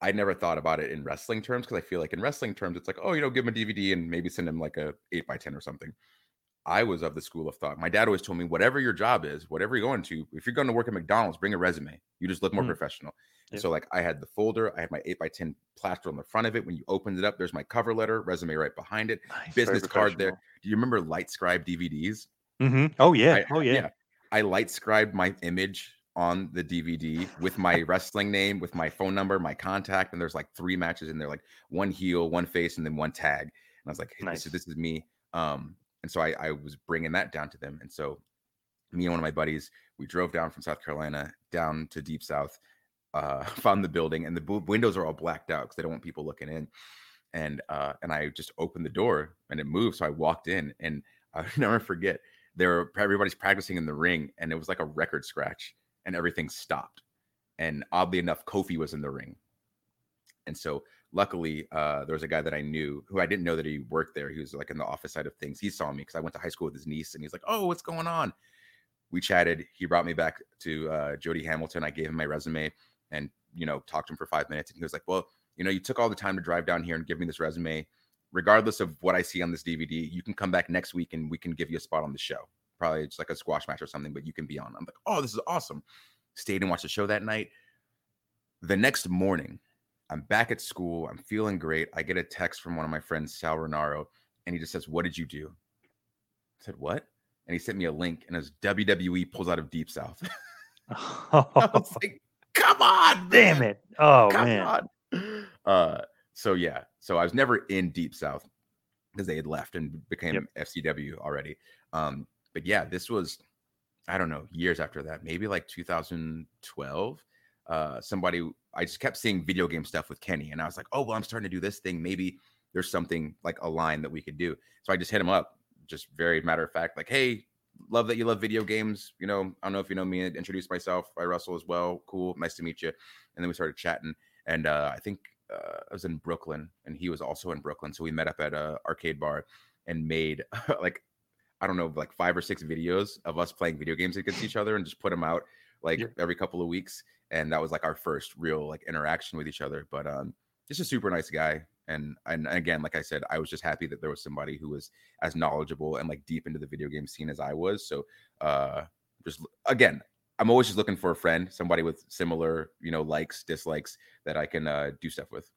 I never thought about it in wrestling terms because I feel like in wrestling terms, it's like, oh, you know, give them a DVD and maybe send them like a eight by 10 or something. I was of the school of thought. My dad always told me, whatever your job is, whatever you're going to, if you're going to work at McDonald's, bring a resume. You just look more Mm. professional. And. So, like, I had the folder, I had my 8 by 10 plaster on the front of it. When you opened it up, there's my cover letter, resume right behind it, very business card there. Do you remember Light Scribe DVDs? hmm Oh yeah. I, oh yeah. I light scribed my image on the DVD with my wrestling name, with my phone number, my contact, and there's like three matches in there, like one heel, one face, and then one tag. And I was like, hey, Nice. this is this is me. Um, and so I, I was bringing that down to them. And so me and one of my buddies, we drove down from South Carolina down to Deep South, uh, found the building, and the bu- windows are all blacked out because they don't want people looking in. And uh, and I just opened the door and it moved. So I walked in, and I'll never forget. There, were, everybody's practicing in the ring, and it was like a record scratch, and everything stopped. And oddly enough, Kofi was in the ring. And so luckily, uh, there was a guy that I knew who I didn't know that he worked there. He was like in the office side of things. He saw me because I went to high school with his niece, and he's like, "Oh, what's going on?" We chatted. He brought me back to uh, Jody Hamilton. I gave him my resume, and you know, talked to him for five minutes. And he was like, "Well, you know, you took all the time to drive down here and give me this resume. Regardless of what I see on this DVD, you can come back next week and we can give you a spot on the show. Probably just like a squash match or something, but you can be on." I'm like, "Oh, this is awesome." Stayed and watched the show that night. The next morning, I'm back at school. I'm feeling great. I get a text from one of my friends, Sal Rinauro, and he just says, What did you do? I said, What? And he sent me a link, and it was WWE pulls out of Deep South. I was like, Come on, Damn man. it. Oh Come man. on. Uh, so yeah, so I was never in Deep South because they had left and became FCW already. Um, but yeah, this was I don't know years after that, maybe like 2012. Uh, somebody I just kept seeing video game stuff with Kenny, and I was like, oh well, I'm starting to do this thing. Maybe there's something like a line that we could do. So I just hit him up, just very matter of fact, like, hey, love that you love video games. You know, I don't know if you know me. Introduce myself. I wrestle as well. Cool, nice to meet you. And then we started chatting, and uh, I think uh, I was in Brooklyn, and he was also in Brooklyn. So we met up at a arcade bar and made like I don't know, like five or six videos of us playing video games against each other, and just put them out like every couple of weeks. And that was like our first real like interaction with each other. But um, just a super nice guy. And and again, like I said, I was just happy that there was somebody who was as knowledgeable and like deep into the video game scene as I was. So uh, just again, I'm always just looking for a friend, somebody with similar, you know, likes, dislikes that I can uh, do stuff with.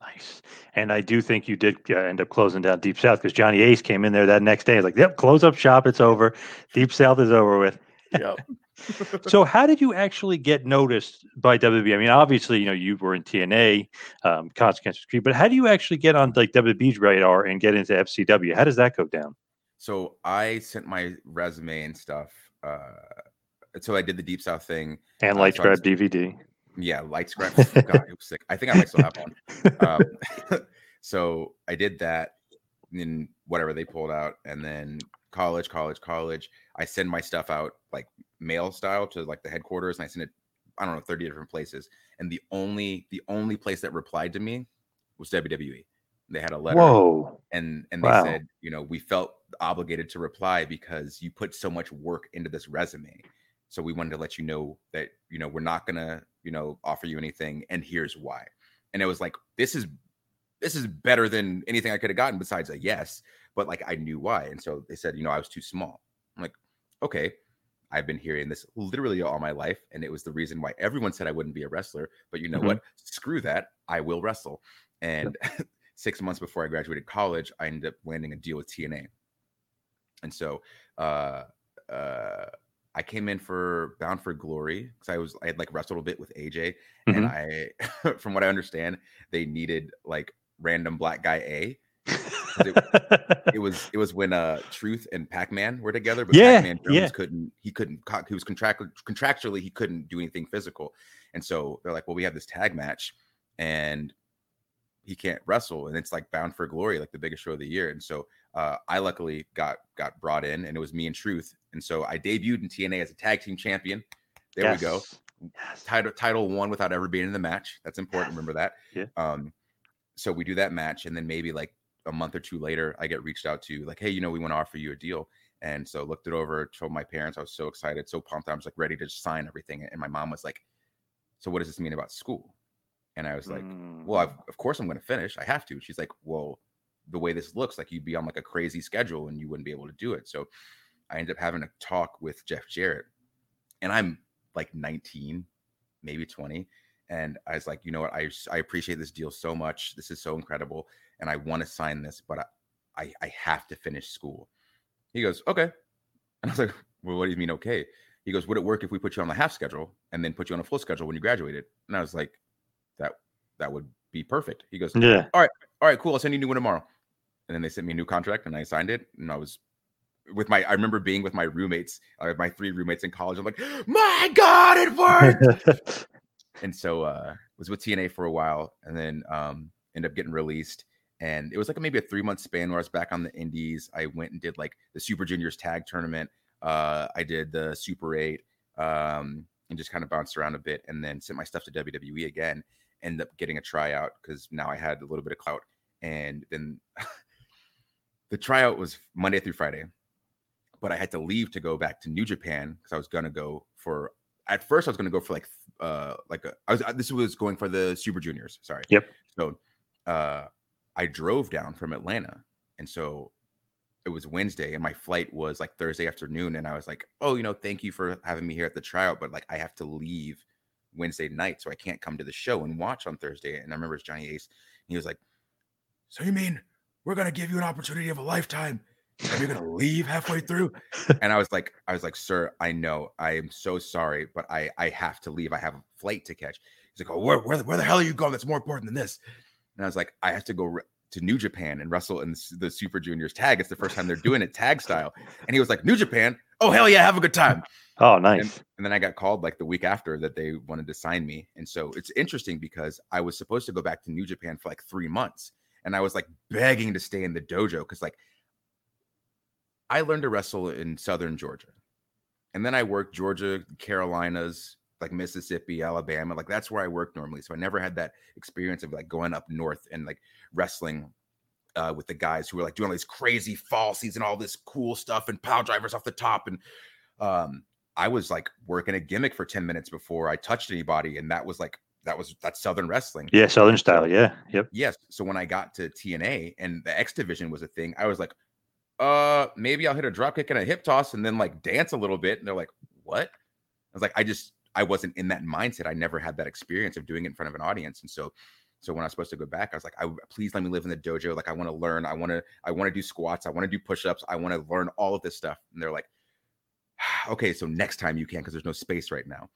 Nice. And I do think you did uh, end up closing down Deep South because Johnny Ace came in there that next day. Like, yep, close up shop. It's over. Deep South is over with. Yep. So, how did you actually get noticed by WB? I mean, obviously, you know, you were in TNA, um, Consequences Creed, but how do you actually get on like WB's radar and get into FCW? How does that go down? So I sent my resume and stuff. Uh, so I did the Deep South thing And uh, Light so I was- DVD. Yeah, light scrap. God, it was sick. I think I might still have one. Um, so I did that, and whatever they pulled out, and then college, college, college. I send my stuff out like mail style to like the headquarters, and I sent it. I don't know, thirty different places, and the only the only place that replied to me was WWE. They had a letter. Whoa. And and they Wow. said, you know, we felt obligated to reply because you put so much work into this resume. So we wanted to let you know that, you know, we're not gonna, you know, offer you anything, and here's why. And it was like, this is this is better than anything I could have gotten besides a yes. But like I knew why. And so they said, you know, I was too small. I'm like, okay. I've been hearing this literally all my life, and it was the reason why everyone said I wouldn't be a wrestler. But you know Mhm. what? Screw that. I will wrestle. And six months before I graduated college, I ended up landing a deal with TNA. And so uh uh I came in for Bound for Glory because I was I had like wrestled a bit with AJ, and I from what I understand, they needed like random black guy A. It, it was it was when uh Truth and Pac-Man were together, but Yeah, Pac-Man Jones yeah. couldn't he couldn't he was contract contractually he couldn't do anything physical. And so they're like, well, we have this tag match and he can't wrestle and it's like bound for glory like the biggest show of the year. And so uh, i luckily got got brought in and it was me and truth. And so i debuted in tna as a tag team champion. There we go. Title title one without ever being in the match. That's important remember that. Yeah. um so we do that match and then maybe like a month or two later i get reached out to like hey you know we want to offer you a deal and so looked it over told my parents i was so excited so pumped i was like ready to sign everything and my mom was like so what does this mean about school and I was like, well, mm. I've, of course I'm going to finish. I have to. She's like, well, the way this looks, like you'd be on like a crazy schedule and you wouldn't be able to do it. So I ended up having a talk with Jeff Jarrett, and I'm like 19, maybe 20. And I was like, you know what? I, I appreciate this deal so much. This is so incredible. And I want to sign this, but I, I, I have to finish school. He goes, okay. And I was like, well, what do you mean, okay? He goes, would it work if we put you on the half schedule and then put you on a full schedule when you graduated? And I was like, that that would be perfect. He goes, Yeah. all right, all right, cool. I'll send you a new one tomorrow. And then they sent me a new contract and I signed it. And I was with my, I remember being with my roommates, uh, my three roommates in college. I'm like, my God, it worked. and so uh was with TNA for a while and then um ended up getting released. And it was like maybe a three month span where I was back on the indies. I went and did like the Super Juniors tag tournament. Uh I did the Super 8 um and just kind of bounced around a bit and then sent my stuff to WWE again. Ended up getting a tryout because now I had a little bit of clout. And then the tryout was Monday through Friday, but I had to leave to go back to New Japan because I was gonna go for. At first, I was gonna go for like uh like a. I was this was going for the Super Juniors. Sorry. Yep. So, uh, I drove down from Atlanta, and so it was Wednesday, and my flight was like Thursday afternoon, and I was like, oh, you know, thank you for having me here at the tryout, but like I have to leave Wednesday night, so I can't come to the show and watch on Thursday. And I remember it's Johnny Ace. And He was like, "So you mean we're gonna give you an opportunity of a lifetime, and you're gonna leave halfway through?" and I was like, "I was like, sir, I know, I am so sorry, but I I have to leave. I have a flight to catch." He's like, "Oh, where where, where the hell are you going? That's more important than this." And I was like, "I have to go." re- to New Japan and wrestle in the Super Juniors tag. It's the first time they're doing it tag style. And he was like, New Japan? Oh, hell yeah, have a good time. Oh, And, nice. and then I got called like the week after that they wanted to sign me. And so it's interesting because I was supposed to go back to New Japan for like three months. And I was like begging to stay in the dojo because like I learned to wrestle in Southern Georgia. And then I worked Georgia, Carolinas, like Mississippi, Alabama. Like that's where I work normally. So I never had that experience of like going up north and like wrestling uh, with the guys who were like doing all these crazy falsies and all this cool stuff and pile drivers off the top. And um, I was like working a gimmick for 10 minutes before I touched anybody. And that was like, that was that's Southern wrestling. Yeah, Southern style. Yeah. Yep. Yes. So when I got to TNA and the X division was a thing, I was like, uh, maybe I'll hit a drop kick and a hip toss and then like dance a little bit. And they're like, what? I was like, I just, I wasn't in that mindset. I never had that experience of doing it in front of an audience. And so, so when I was supposed to go back, I was like, I please let me live in the dojo. Like I want to learn. I want to, I want to do squats. I want to do push-ups. I want to learn all of this stuff. And they're like, okay, so next time you can, because there's no space right now.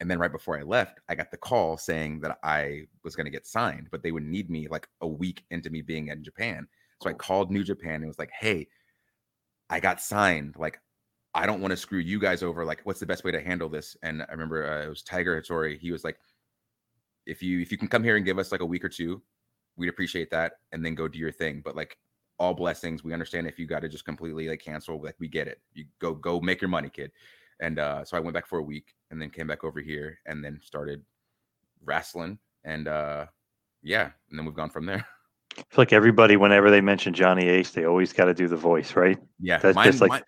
And then right before I left, I got the call saying that I was going to get signed, but they would need me like a week into me being in Japan. So I oh. called New Japan and was like, "Hey, I got signed. Like, I don't want to screw you guys over. Like, what's the best way to handle this?" And I remember uh, it was Tiger Hattori. He was like, "If you if you can come here and give us like a week or two, we'd appreciate that, and then go do your thing. But like, all blessings. We understand if you got to just completely like cancel. Like, we get it. You go go make your money, kid." And uh, so I went back for a week and then came back over here and then started wrestling. And uh, yeah, and then we've gone from there. I feel like everybody, whenever they mention Johnny Ace, they always got to do the voice, right? Yeah, That's mine, just like, mine-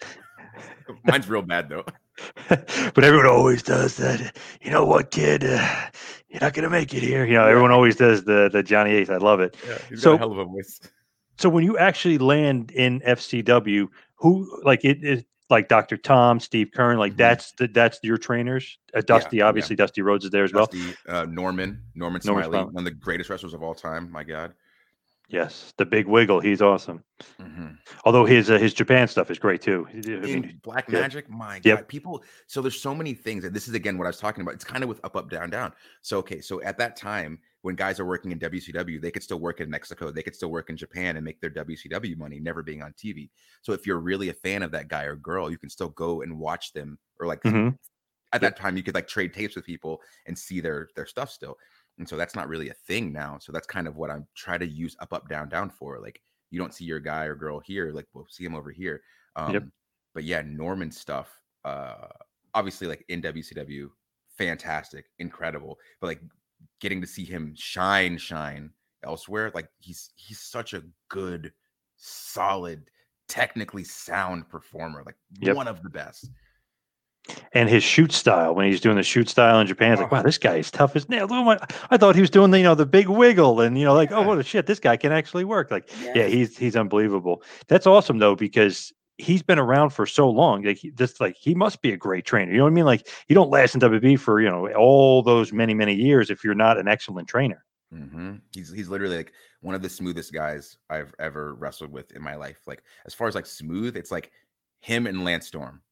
mine's real bad though. but everyone always does that. You know what, kid? Uh, you're not gonna make it here. You know, everyone always does the the Johnny Ace. I love it. Yeah, he's got so, a hell of a voice. so when you actually land in FCW, who like it is like Dr. Tom, Steve Kern, like that's the that's your trainers. Uh, Dusty, Mm-hmm. yeah. obviously, Dusty Rhodes is there as well. Dusty, uh, Norman, Norman Norman Smiley, Smiley. one of the greatest wrestlers of all time. My God. Yes, the Big Wiggle. He's awesome. Mhm. Although his uh, his Japan stuff is great too. I mean, Black yeah. Magic, my God, Yep. people. So there's so many things, and this is again what I was talking about. It's kind of with up, up, down, down. So okay, so at that time when guys are working in WCW, they could still work in Mexico, they could still work in Japan and make their WCW money, never being on TV. So if you're really a fan of that guy or girl, you can still go and watch them, or like Mhm. at that time you could like trade tapes with people and see their their stuff still. And so that's not really a thing now. So that's kind of what I'm trying to use up, up, down, down for. Like you don't see your guy or girl here, like we'll see him over here. Um, Yep. but yeah, Norman stuff, uh, obviously like in WCW, fantastic, incredible. But like getting to see him shine, shine elsewhere, like he's he's such a good, solid, technically sound performer, like Yep. one of the best. And his shoot style when he's doing the shoot style in Japan, it's like, Oh. wow, this guy is tough as nails. Look at my- I thought he was doing the you know the big wiggle and you know like oh what a shit, this guy can actually work. Like yeah, he's he's unbelievable. That's awesome though because he's been around for so long. Like he, this like he must be a great trainer. You know what I mean? Like you don't last in WB for you know all those many many years if you're not an excellent trainer. hmm He's he's literally like one of the smoothest guys I've ever wrestled with in my life. Like as far as like smooth, it's like him and Lance Storm.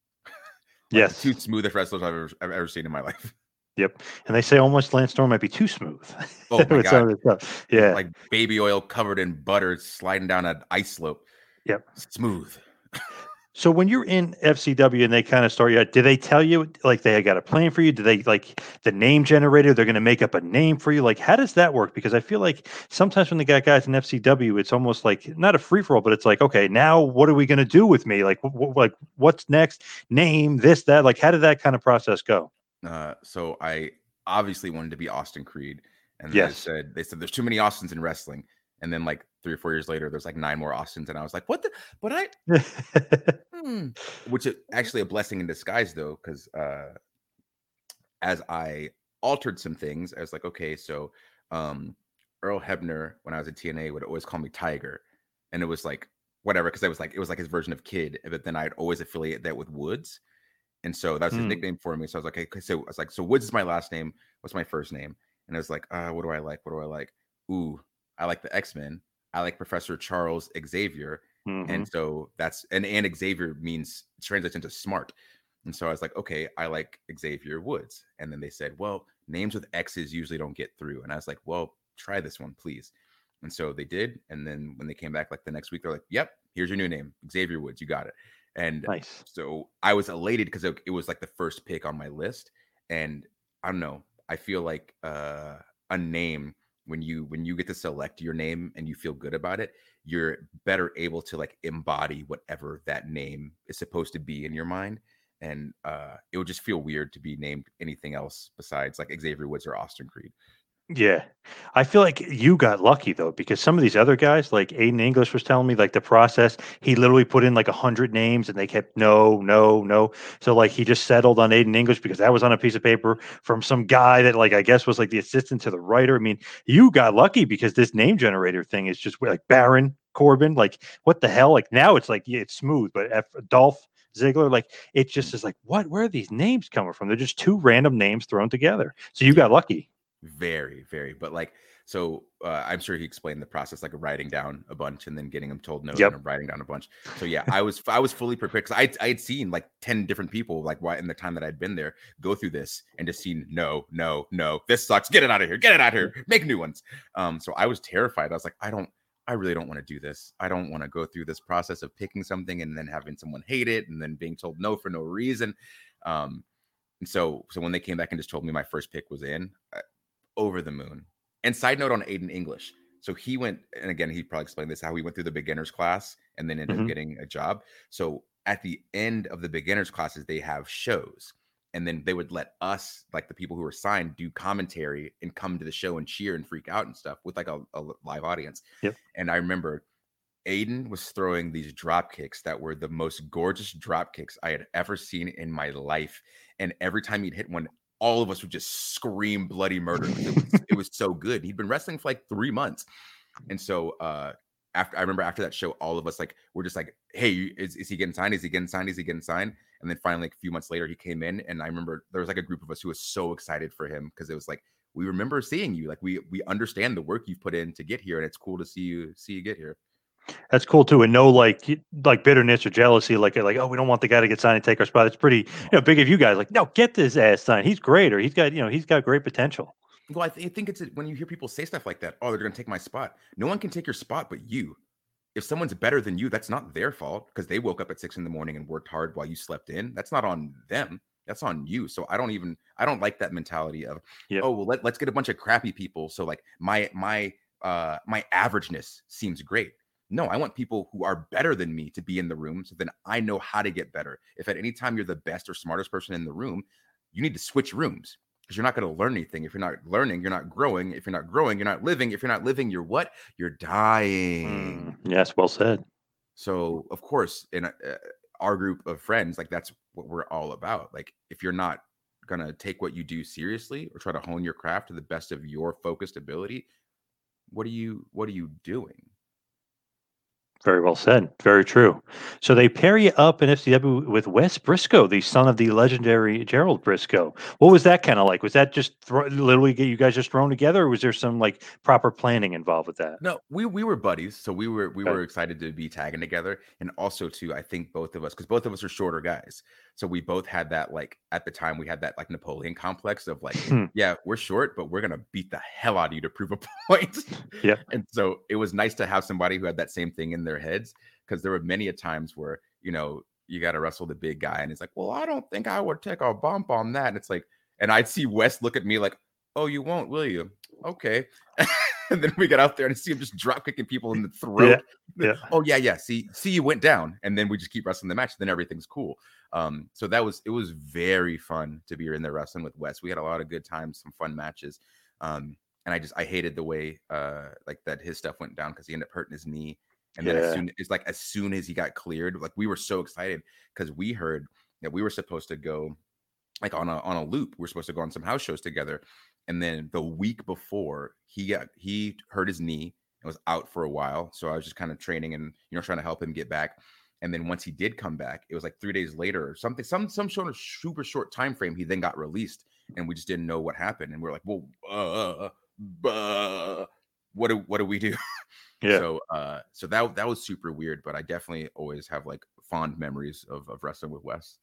Like, Yes. two smoothest wrestlers I've ever, I've ever seen in my life. Yep. And they say almost Lance Storm might be too smooth. Oh my God. of the stuff. Yeah. like baby oil covered in butter, sliding down an ice slope. Yep. Smooth. So when you're in FCW and they kind of start you, out, do they tell you like they got a plan for you? Do they like the name generator? They're going to make up a name for you. Like how does that work? Because I feel like sometimes when they got guys in FCW, it's almost like not a free for all, but it's like okay, now what are we going to do with me? Like like what's next? Name this that. Like how did that kind of process go? Uh, so I obviously wanted to be Austin Creed, and Yes. they said they said there's too many Austins in wrestling. And then like three or four years later, there's like nine more Austins, and I was like, what the? But I, Hmm. which is actually a blessing in disguise though, because uh, as I altered some things, I was like, okay, so um, Earl Hebner, when I was at TNA, would always call me Tiger, and it was like whatever, because I was like it was like his version of Kid, but then I'd always affiliate that with Woods, and so that's his Hmm. nickname for me. So I was like, okay, so I was like, so Woods is my last name. What's my first name? And I was like, uh, what do I like? What do I like? Ooh, I like the X Men. I like Professor Charles Xavier, Mhm. and so that's and and Xavier means translates into smart. And so I was like, okay, I like Xavier Woods. And then they said, well, names with X's usually don't get through. And I was like, well, try this one, please. And so they did. And then when they came back like the next week, they're like, yep, here's your new name, Xavier Woods. You got it. And Nice. so I was elated because it, it was like the first pick on my list. And I don't know, I feel like uh, a name when you when you get to select your name and you feel good about it, you're better able to like embody whatever that name is supposed to be in your mind. And uh, it would just feel weird to be named anything else besides like Xavier Woods or Austin Creed. Yeah. I feel like you got lucky though, because some of these other guys, like Aiden English was telling me, like the process, he literally put in like a hundred names and they kept no, no, no. So like he just settled on Aiden English because that was on a piece of paper from some guy that like I guess was like the assistant to the writer. I mean, you got lucky because this name generator thing is just like Baron Corbin. Like what the hell? Like now it's like yeah, it's smooth, but F Dolph Ziggler, like it just is like what? Where are these names coming from? They're just two random names thrown together. So you got lucky. Very, very. But like, so uh, I'm sure he explained the process, like writing down a bunch and then getting him told no, Yep. and writing down a bunch. So yeah, I was I was fully prepared because I I had seen like ten different people like why in the time that I'd been there go through this and just seen no, no, no, this sucks. Get it out of here. Get it out of here. Make new ones. Um, so I was terrified. I was like, I don't. I really don't want to do this. I don't want to go through this process of picking something and then having someone hate it and then being told no for no reason. Um, and so, so when they came back and just told me my first pick was in, over the moon. And side note on Aiden English. So he went, and again, he probably explained this how he went through the beginners class and then ended Mhm. up getting a job. So at the end of the beginners classes, they have shows. and then they would let us, like the people who were signed, do commentary and come to the show and cheer and freak out and stuff with like a, a live audience. Yep. And I remember Aiden was throwing these drop kicks that were the most gorgeous drop kicks I had ever seen in my life. And every time he'd hit one, all of us would just scream bloody murder. It was, it was so good. He'd been wrestling for like three months. And so uh after I remember after that show, all of us like were just like, hey, is, is he getting signed? Is he getting signed? Is he getting signed? And then finally, like a few months later, he came in, and I remember there was like a group of us who was so excited for him because it was like we remember seeing you, like we we understand the work you've put in to get here, and it's cool to see you see you get here. That's cool too, and no like like bitterness or jealousy, like like oh we don't want the guy to get signed and take our spot. It's pretty you know big of you guys. Like no, get this ass signed. He's great, or he's got you know he's got great potential. Well, I, th- I think it's when you hear people say stuff like that. Oh, they're going to take my spot. No one can take your spot but you. If someone's better than you, that's not their fault because they woke up at six in the morning and worked hard while you slept in. That's not on them. That's on you. So I don't even I don't like that mentality of oh well let, let's get a bunch of crappy people. So like my my uh my averageness seems great. No, I want people who are better than me to be in the room so then I know how to get better. If at any time you're the best or smartest person in the room, you need to switch rooms because you're not going to learn anything. If you're not learning, you're not growing. If you're not growing, you're not living. If you're not living, you're what? You're dying. Yes, well said. So, of course, in uh, our group of friends, like that's what we're all about. Like, if you're not going to take what you do seriously or try to hone your craft to the best of your focused ability, what are you what are you doing? Very well said. Very true. So they pair you up in FCW with Wes Briscoe, the son of the legendary Gerald Briscoe. What was that kind of like? Was that just thro- literally get you guys just thrown together, or was there some like proper planning involved with that? No, we we were buddies, so we were we Okay. were excited to be tagging together, and also too, I think both of us because both of us are shorter guys, so we both had that like at the time we had that like Napoleon complex of like, Hmm. yeah, we're short, but we're gonna beat the hell out of you to prove a point. yeah. and so it was nice to have somebody who had that same thing in their heads because there were many a times where you know you got to wrestle the big guy, and it's like, well, I don't think I would take a bump on that, and it's like, and I'd see Wes look at me like, oh, you won't, will you? Okay. and then we get out there and see him just drop kicking people in the throat. yeah. Oh yeah, yeah. See, see, you went down, and then we just keep wrestling the match. Then everything's cool. Um, so that was it was very fun to be in there wrestling with Wes. We had a lot of good times, some fun matches. Um, and I just I hated the way uh like that his stuff went down because he ended up hurting his knee. And then Yeah. as soon it's like as soon as he got cleared, like we were so excited because we heard that we were supposed to go like on a on a loop. We're supposed to go on some house shows together. And then the week before, he got he hurt his knee and was out for a while. So I was just kind of training and you know trying to help him get back. And then once he did come back, it was like three days later or something, some some sort of super short time frame. He then got released, and we just didn't know what happened. And we're like, well, uh, uh, what do what do we do? Yeah. So uh, so that that was super weird. But I definitely always have like fond memories of of wrestling with Wes.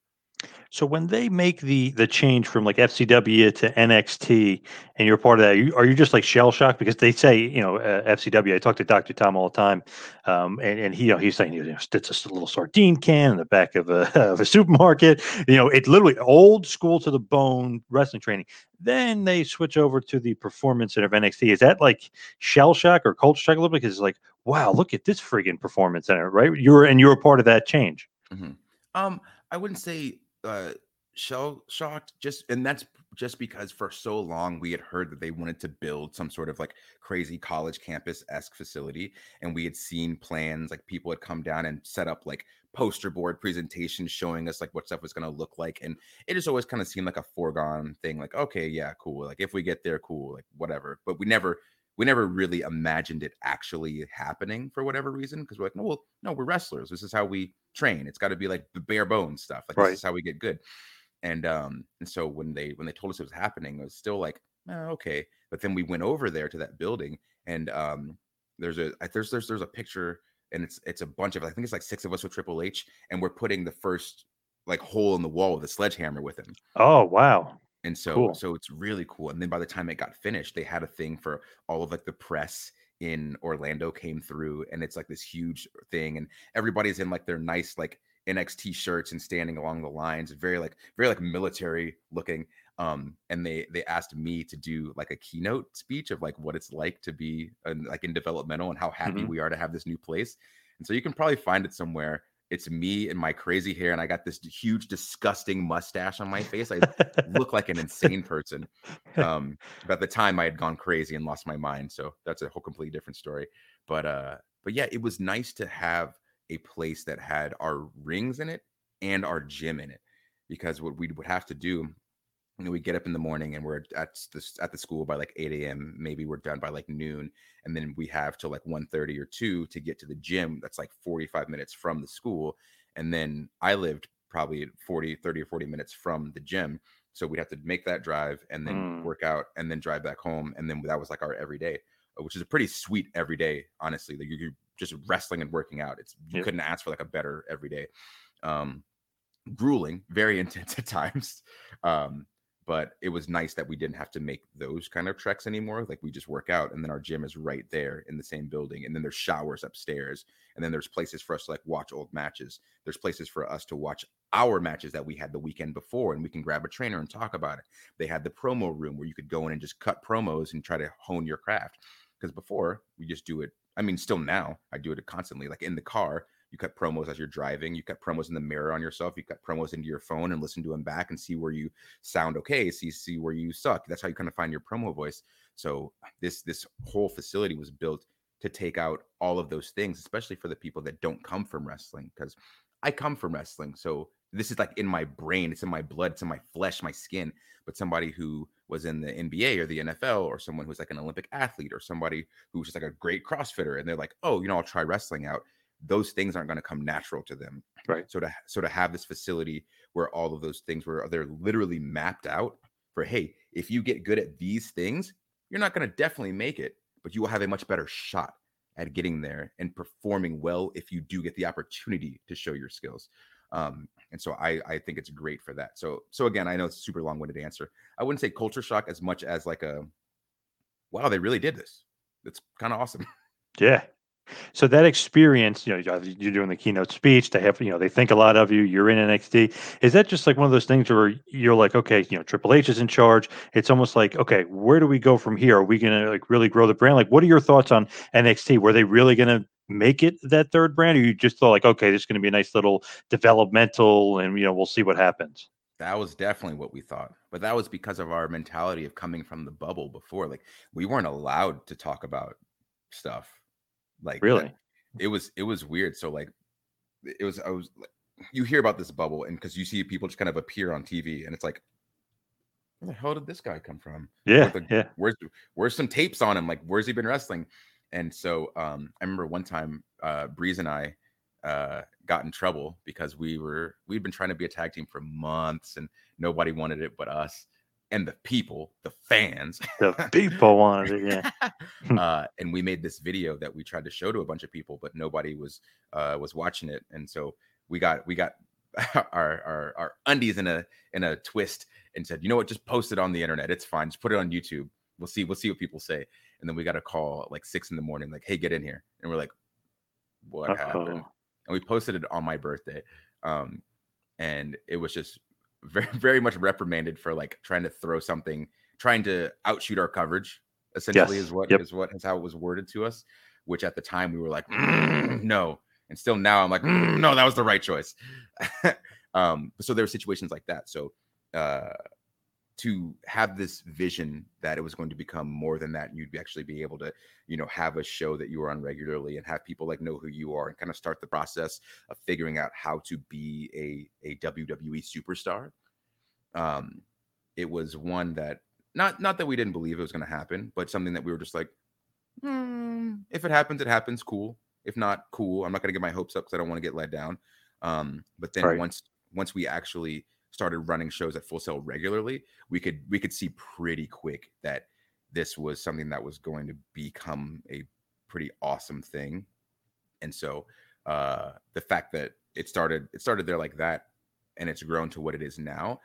So when they make the the change from like FCW to NXT, and you're part of that, are you, are you just like shell shocked because they say you know uh, FCW? I talk to Doctor Tom all the time, um, and and he you know, he's saying you know it's a little sardine can in the back of a of a supermarket. You know, it's literally old school to the bone wrestling training. Then they switch over to the performance center of NXT. Is that like shell shock or culture shock a little bit? Because it's like, wow, look at this friggin' performance center, right? You're and you were part of that change. Mhm. Um, I wouldn't say uh shell shocked, just and that's just because for so long we had heard that they wanted to build some sort of like crazy college campus esque facility, and we had seen plans like people had come down and set up like poster board presentations showing us like what stuff was going to look like, and it just always kind of seemed like a foregone thing. Like, okay, yeah, cool. Like if we get there, cool. Like whatever. But we never we never really imagined it actually happening for whatever reason because we're like, no, well, no, we're wrestlers. This is how we train. It's got to be like the bare bones stuff. Like Right. this is how we get good. And um, and so when they when they told us it was happening, it was still like, "Oh, okay. But then we went over there to that building, and um, there's a there's there's there's a picture, and it's it's a bunch of I think it's like six of us with Triple H, and we're putting the first like hole in the wall with a sledgehammer with him. Oh wow. And so Cool. so it's really cool. And then by the time it got finished, they had a thing for all of like the press in Orlando came through and it's like this huge thing and everybody's in like their nice like NXT shirts and standing along the lines, very like very like military looking. Um and they they asked me to do like a keynote speech of like what it's like to be uh, like in developmental and how happy Mhm. we are to have this new place. And so you can probably find it somewhere it's me and my crazy hair, and I got this huge, disgusting mustache on my face. I look like an insane person. Um, but at the time, I had gone crazy and lost my mind, so that's a whole completely different story. But uh, but yeah, it was nice to have a place that had our rings in it and our gym in it, because what we would have to do you know, we get up in the morning and we're at the at the school by like 8 a.m. Maybe we're done by like noon, and then we have till like 1:30 or 2 to get to the gym. That's like 45 minutes from the school. And then I lived probably 40, 30 or 40 minutes from the gym. So we'd have to make that drive and then Mm. work out and then drive back home. And then that was like our everyday, uh, which is a pretty sweet everyday, honestly. Like you- you're just wrestling and working out. It's you couldn't ask for like a better everyday. Um grueling, very intense at times. Um, but it was nice that we didn't have to make those kind of treks anymore. Like we just work out, and then our gym is right there in the same building, and then there's showers upstairs, and then there's places for us to like watch old matches. There's places for us to watch our matches that we had the weekend before, and we can grab a trainer and talk about it. They had the promo room where you could go in and just cut promos and try to hone your craft. Because before we just do it. I mean, still now I do it constantly, like in the car you cut promos as you're driving you cut promos in the mirror on yourself you cut promos into your phone and listen to them back and see where you sound okay see see where you suck that's how you kind of find your promo voice. So this this whole facility was built to take out all of those things especially for the people that don't come from wrestling because i come from wrestling so this is like in my brain it's in my blood it's in my flesh my skin but somebody who was in the nba or the nfl or someone who's like an olympic athlete or somebody who's just like a great crossfitter and they're like oh you know i'll try wrestling out those things aren't going to come natural to them. Right. So to so to have this facility where all of those things were they're literally mapped out for hey, if you get good at these things, you're not going to definitely make it, but you will have a much better shot at getting there and performing well if you do get the opportunity to show your skills. Um, and so I I think it's great for that. So so again, I know it's a super long-winded answer. I wouldn't say culture shock as much as like a wow, they really did this. It's kind of awesome. Yeah. So that experience, you know, you're doing the keynote speech. They have, you know, they think a lot of you. You're in NXT. Is that just like one of those things where you're like, okay, you know, Triple H is in charge. It's almost like, okay, where do we go from here? Are we going to like really grow the brand? Like, what are your thoughts on NXT? Were they really going to make it that third brand, or you just thought like, okay, this is going to be a nice little developmental, and you know, we'll see what happens. That was definitely what we thought. But that was because of our mentality of coming from the bubble before. Like we weren't allowed to talk about stuff. Like that- Really? it was it was weird. So like it was I was like you hear about this bubble and because you see people just kind of appear on TV and it's like where the hell did this guy come from? Yeah, Where's the- yeah. Where's where's some tapes on him? Like where's he been wrestling? And so um I remember one time uh Breeze and I uh got in trouble because we were we'd been trying to be a tag team for months and nobody wanted it but us and the people, the fans. The people wanted it. Yeah. uh, and we made this video that we tried to show to a bunch of people, but nobody was uh, was watching it. And so we got we got our, our our undies in a in a twist and said, you know what, just post it on the internet. It's fine. Just put it on YouTube. We'll see. We'll see what people say. And then we got a call at like six in the morning, like, hey, get in here. And we're like, what happened? Uh-oh. And we posted it on my birthday. Um, and it was just very very much reprimanded for like trying to throw something, trying to outshoot our coverage. Essentially, Yes. is what is Yep. what is how it was worded to us. Which at the time we were like, "Mm, no, and still now I'm like, "Mm, no, that was the right choice. um, so there were situations like that. So uh, to have this vision that it was going to become more than that, and you'd actually be able to, you know, have a show that you were on regularly and have people like know who you are and kind of start the process of figuring out how to be a a WWE superstar. Um, it was one that not not that we didn't believe it was going to happen, but something that we were just like, "Hmm, if it happens, it happens. Cool. If not, cool. I'm not going to get my hopes up because I don't want to get let down. Um, but then Right. once once we actually started running shows at Full Sail regularly, we could we could see pretty quick that this was something that was going to become a pretty awesome thing. And so uh the fact that it started it started there like that and it's grown to what it is now,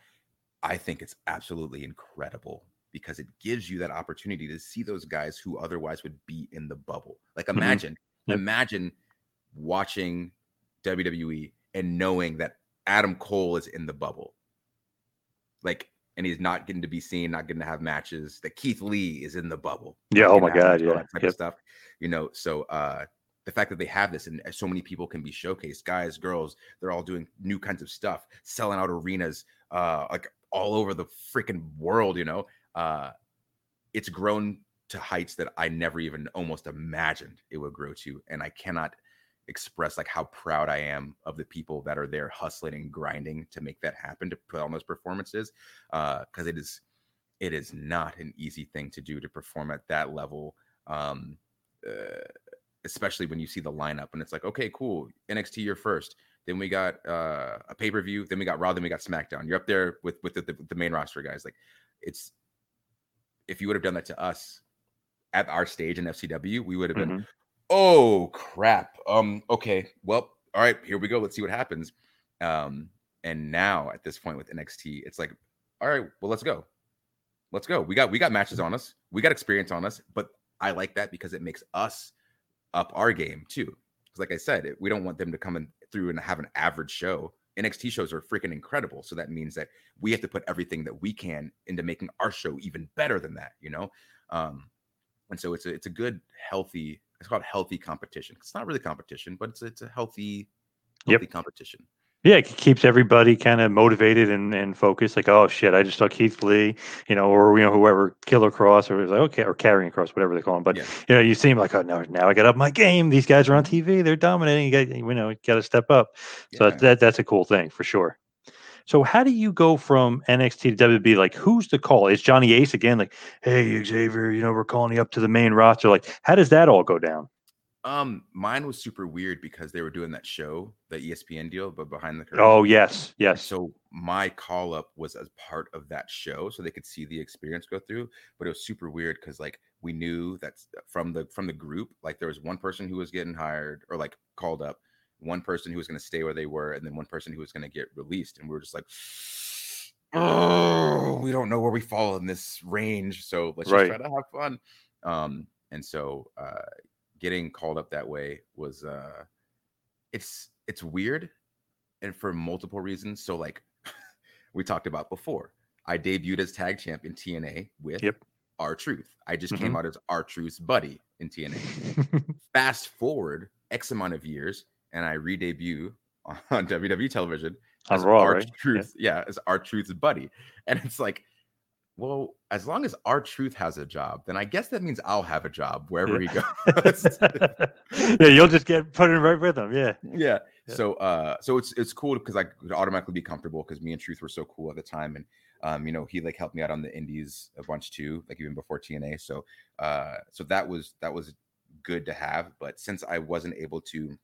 I think it's absolutely incredible because it gives you that opportunity to see those guys who otherwise would be in the bubble. Like imagine, Yep. imagine watching WWE and knowing that Adam Cole is in the bubble. Like, and he's not getting to be seen, not getting to have matches. That Keith Lee is in the bubble. Yeah, oh my God, yeah, type yep. of stuff. You know, so uh the fact that they have this and so many people can be showcased, guys, girls, they're all doing new kinds of stuff, selling out arenas, uh, like all over the freaking world. You know, uh, it's grown to heights that I never even almost imagined it would grow to, and I cannot express like how proud I am of the people that are there hustling and grinding to make that happen to put on those performances because it is it is not an easy thing to do to perform at that level um uh, especially when you see the lineup and it's like okay cool NXT you're first then we got uh, a pay-per-view then we got Raw then we got SmackDown you're up there with with the, the, the main roster guys like it's if you would have done that to us at our stage in FCW we would have been Mm-hmm. Oh crap. Um okay. Well all right here we go. Let's see what happens. Um and now at this point with nxt it's like all right well let's go. Let's go. We got we got matches on us. We got experience on us but i like that because it makes us up our game too. Because like i said it, we don't want them to come in through and have an average show. Nxt shows are freaking incredible. So that means that we have to put everything that we can into making our show even better than that you know? Um and so it's a it's a good healthy it's called healthy competition it's not really competition but it's it's a healthy Yep. healthy competition Yeah, it keeps everybody kind of motivated and, and focused. Like, oh shit, I just saw Keith Lee, you know, or you know whoever Killer Kross, or like okay, or Karrion Kross, whatever they call him. But Yeah. you know, you seem like, oh no, now I got up my game. These guys are on TV, they're dominating. You got, you know, got to step up. So Yeah. that that's a cool thing for sure. So how do you go from NXT to WB? Like, who's the call? Is Johnny Ace again? Like, hey Xavier, you know, we're calling you up to the main roster. Like, how does that all go down? um mine was super weird because they were doing that show the espn deal but behind the curtain Oh yes, yes. so my call up was as part of that show so they could see the experience go through but it was super weird because like we knew that from the from the group like there was one person who was getting hired or like called up one person who was going to stay where they were and then one person who was going to get released and we were just like oh we don't know where we fall in this range so let's Right. just try to have fun um and so uh getting called up that way was uh it's it's weird and for multiple reasons so like we talked about before i debuted as tag champ in tna with Yep. R-Truth i just came Mhm. out as R-Truth's buddy in tna fast forward x amount of years and i re-debut on wwe television as Raw, our right? Yeah. truth yeah as R-Truth's buddy and it's like well, as long as R-Truth has a job, then I guess that means I'll have a job wherever we go. yeah, you'll just get put in right with them. Yeah. yeah. So uh so it's it's cool because I could automatically be comfortable because me and Truth were so cool at the time. And um, you know, he like helped me out on the indies a bunch too, like even before TNA. So uh so that was that was good to have. But since I wasn't able to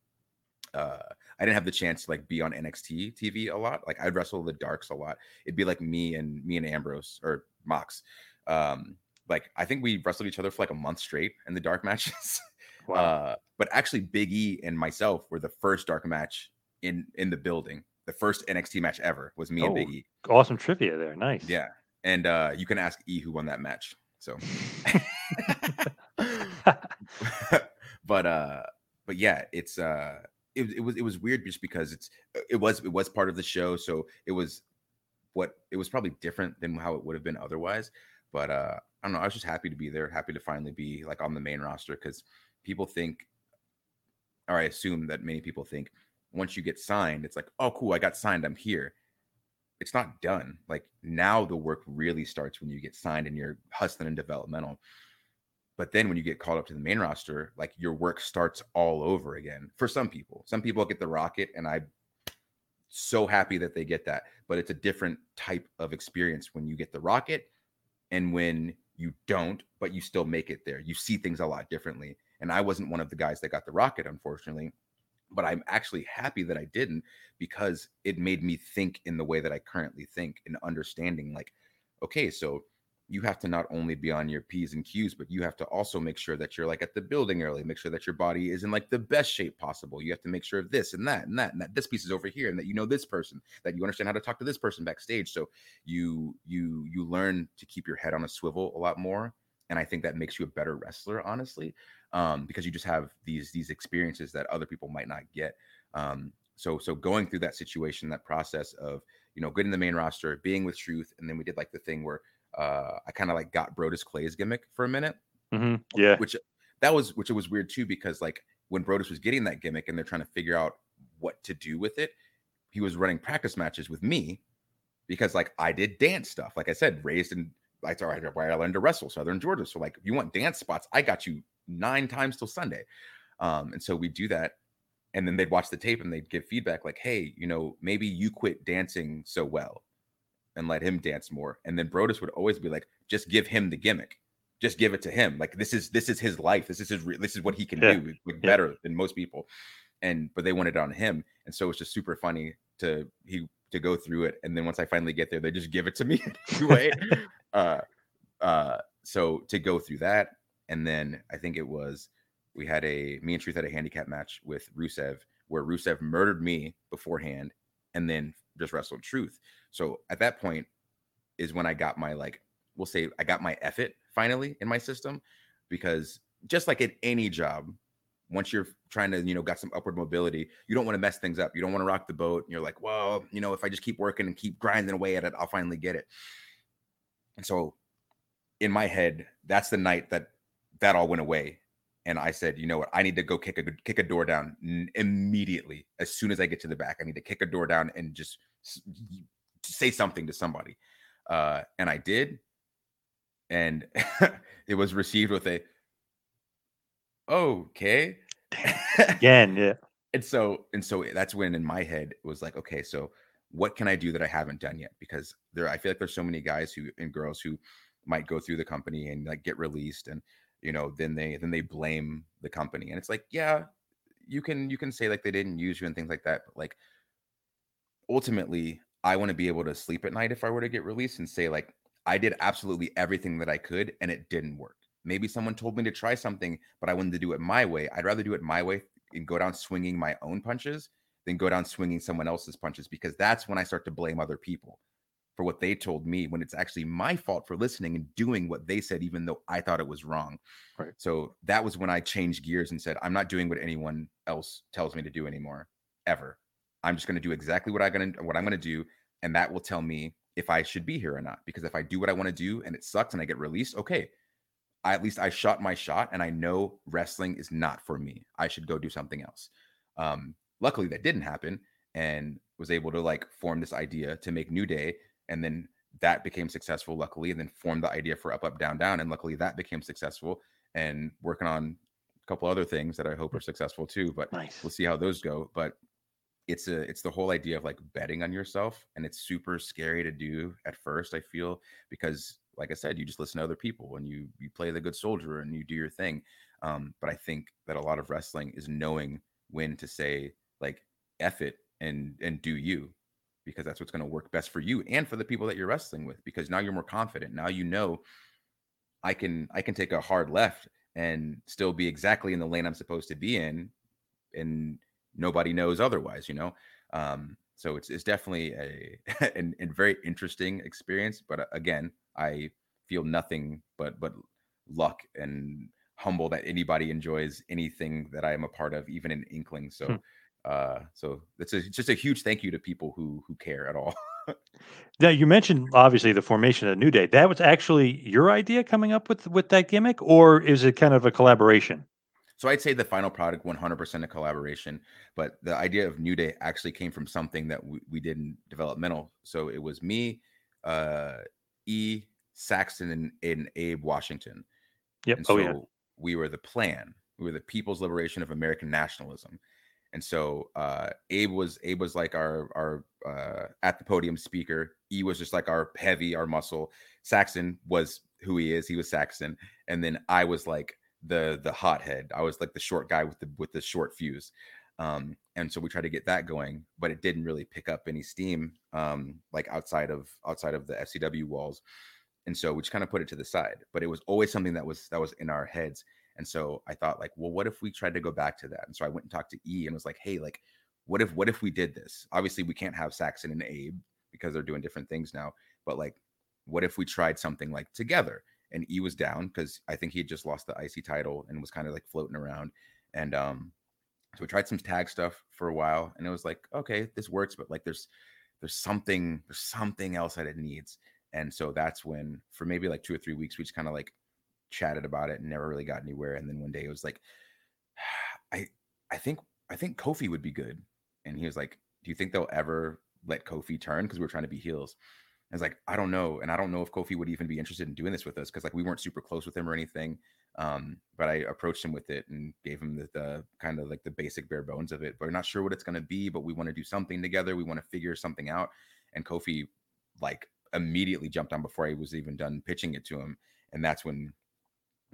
uh I didn't have the chance to like be on NXT TV a lot. Like I'd wrestle the darks a lot. It'd be like me and me and Ambrose or Mox. Um like I think we wrestled each other for like a month straight in the dark matches. Wow. Uh, but actually, Big E and myself were the first dark match in in the building. The first NXT match ever was me and Big Oh, E. Awesome trivia there. Nice. Yeah, and uh, you can ask E who won that match. So, but uh, but yeah, it's uh, it, it was it was weird just because it's it was it was part of the show, so it was what it was probably different than how it would have been otherwise. But uh, I don't know. I was just happy to be there, happy to finally be like on the main roster because people think, or I assume that many people think, once you get signed, it's like, oh, cool, I got signed, I'm here. It's not done. Like now, the work really starts when you get signed and you're hustling and developmental. But then when you get called up to the main roster, like your work starts all over again. For some people, some people get the rocket, and I'm so happy that they get that. But it's a different type of experience when you get the rocket and when you don't, but you still make it there. You see things a lot differently. And I wasn't one of the guys that got the rocket, unfortunately. But I'm actually happy that I didn't because it made me think in the way that I currently think and understanding like, okay, so you have to not only be on your P's and Q's, but you have to also make sure that you're like at the building early, make sure that your body is in like the best shape possible. You have to make sure of this and that and that and that this piece is over here and that you know this person, that you understand how to talk to this person backstage. So you you you learn to keep your head on a swivel a lot more. And I think that makes you a better wrestler, honestly, um, because you just have these these experiences that other people might not get. Um, so so going through that situation, that process of you know getting the main roster, being with Truth, and then we did like the thing where uh, I kind of like got Brodus Clay's gimmick for a minute, hmm Yeah. which that was which it was weird too because like when Brodus was getting that gimmick and they're trying to figure out what to do with it, he was running practice matches with me because like I did dance stuff. Like I said, raised in like all right, where I learned to wrestle, Southern Georgia. So like if you want dance spots, I got you nine times till Sunday. Um, and so we do that. And then they'd watch the tape and they'd give feedback like, hey, you know, maybe you quit dancing so well and let him dance more. And then Brodus would always be like, just give him the gimmick. Just give it to him. Like this is this is his life. This is his re- this is what he can Yeah. do like, Yeah. better than most people. And but they wanted it on him. And so it's just super funny to he to go through it. And then once I finally get there, they just give it to me anyway. uh uh so to go through that. And then I think it was we had a me and Truth had a handicap match with Rusev where Rusev murdered me beforehand and then just wrestled Truth. So at that point is when I got my like we'll say I got my effort finally in my system because just like at any job, once you're trying to, you know, got some upward mobility, you don't want to mess things up. You don't want to rock the boat. And you're like, well, you know, if I just keep working and keep grinding away at it, I'll finally get it. And so in my head, that's the night that that all went away. And I said, you know what? I need to go kick a kick a door down immediately. As soon as I get to the back, I need to kick a door down and just say something to somebody. Uh, and I did, and it was received with a okay Again, yeah. and so and so that's when in my head it was like okay so what can i do that i haven't done yet because there i feel like there's so many guys who and girls who might go through the company and like get released and you know then they then they blame the company and it's like yeah you can you can say like they didn't use you and things like that but like ultimately i want to be able to sleep at night if i were to get released and say like i did absolutely everything that i could and it didn't work. Maybe someone told me to try something but i wanted to do it my way. I'd rather do it my way and go down swinging my own punches than go down swinging someone else's punches because that's when i start to blame other people for what they told me when it's actually my fault for listening and doing what they said even though i thought it was wrong Right. so that was when i changed gears and said i'm not doing what anyone else tells me to do anymore ever i'm just going to do exactly what i'm going to what i'm going to do and that will tell me if i should be here or not because if i do what i want to do and it sucks and i get released okay I, at least I shot my shot and I know wrestling is not for me. I should go do something else. Um, luckily, that didn't happen and was able to like form this idea to make New Day. And then that became successful, luckily, and then formed the idea for Up, Up, Down, Down. And luckily, that became successful and working on a couple other things that I hope are successful too. But Nice. we'll see how those go. But it's a it's the whole idea of like betting on yourself and it's super scary to do at first i feel because like i said you just listen to other people and you you play the good soldier and you do your thing um but i think that a lot of wrestling is knowing when to say like F it and and do you because that's what's going to work best for you and for the people that you're wrestling with because now you're more confident now you know i can i can take a hard left and still be exactly in the lane i'm supposed to be in and nobody knows otherwise you know um so it's it's definitely a an, a very interesting experience but uh, again i feel nothing but but luck and humble that anybody enjoys anything that i am a part of even an inkling so Hmm. Uh so it's a, just a huge thank you to people who who care at all Now you mentioned obviously the formation of New Day. That was actually your idea coming up with with that gimmick, or is it kind of a collaboration? So I'd say the final product 100% a collaboration, but the idea of New Day actually came from something that we, we did in developmental. So it was me, uh, E, Saxon, and, and Abe Washington. Yep. And Oh, so yeah. we were the plan. We were the People's Liberation of American Nationalism. And so uh, Abe was Abe was like our our uh, at the podium speaker. E was just like our heavy, our muscle. Saxon was who he is. He was Saxon, and then I was like the the hothead. I was like the short guy with the with the short fuse. Um, and so we tried to get that going, but it didn't really pick up any steam um, like outside of outside of the FCW walls. And so we just kind of put it to the side. But it was always something that was that was in our heads. And so I thought like, well, what if we tried to go back to that? And so I went and talked to E and was like, hey, like, what if what if we did this? Obviously, we can't have Saxon and Abe because they're doing different things now. But like, what if we tried something like together? And E was down because I think he had just lost the IC title and was kind of like floating around. And um, so we tried some tag stuff for a while, and it was like, okay, this works, but like there's there's something there's something else that it needs. And so that's when for maybe like two or three weeks, we just kind of like chatted about it and never really got anywhere. And then one day it was like, I I think I think Kofi would be good. And he was like, Do you think they'll ever let Kofi turn? Because we're trying to be heels. I was like, I don't know. And I don't know if Kofi would even be interested in doing this with us because like we weren't super close with him or anything. Um, but I approached him with it and gave him the, the kind of like the basic bare bones of it. But we're not sure what it's gonna be, but we want to do something together. We want to figure something out. And Kofi like immediately jumped on before I was even done pitching it to him. And that's when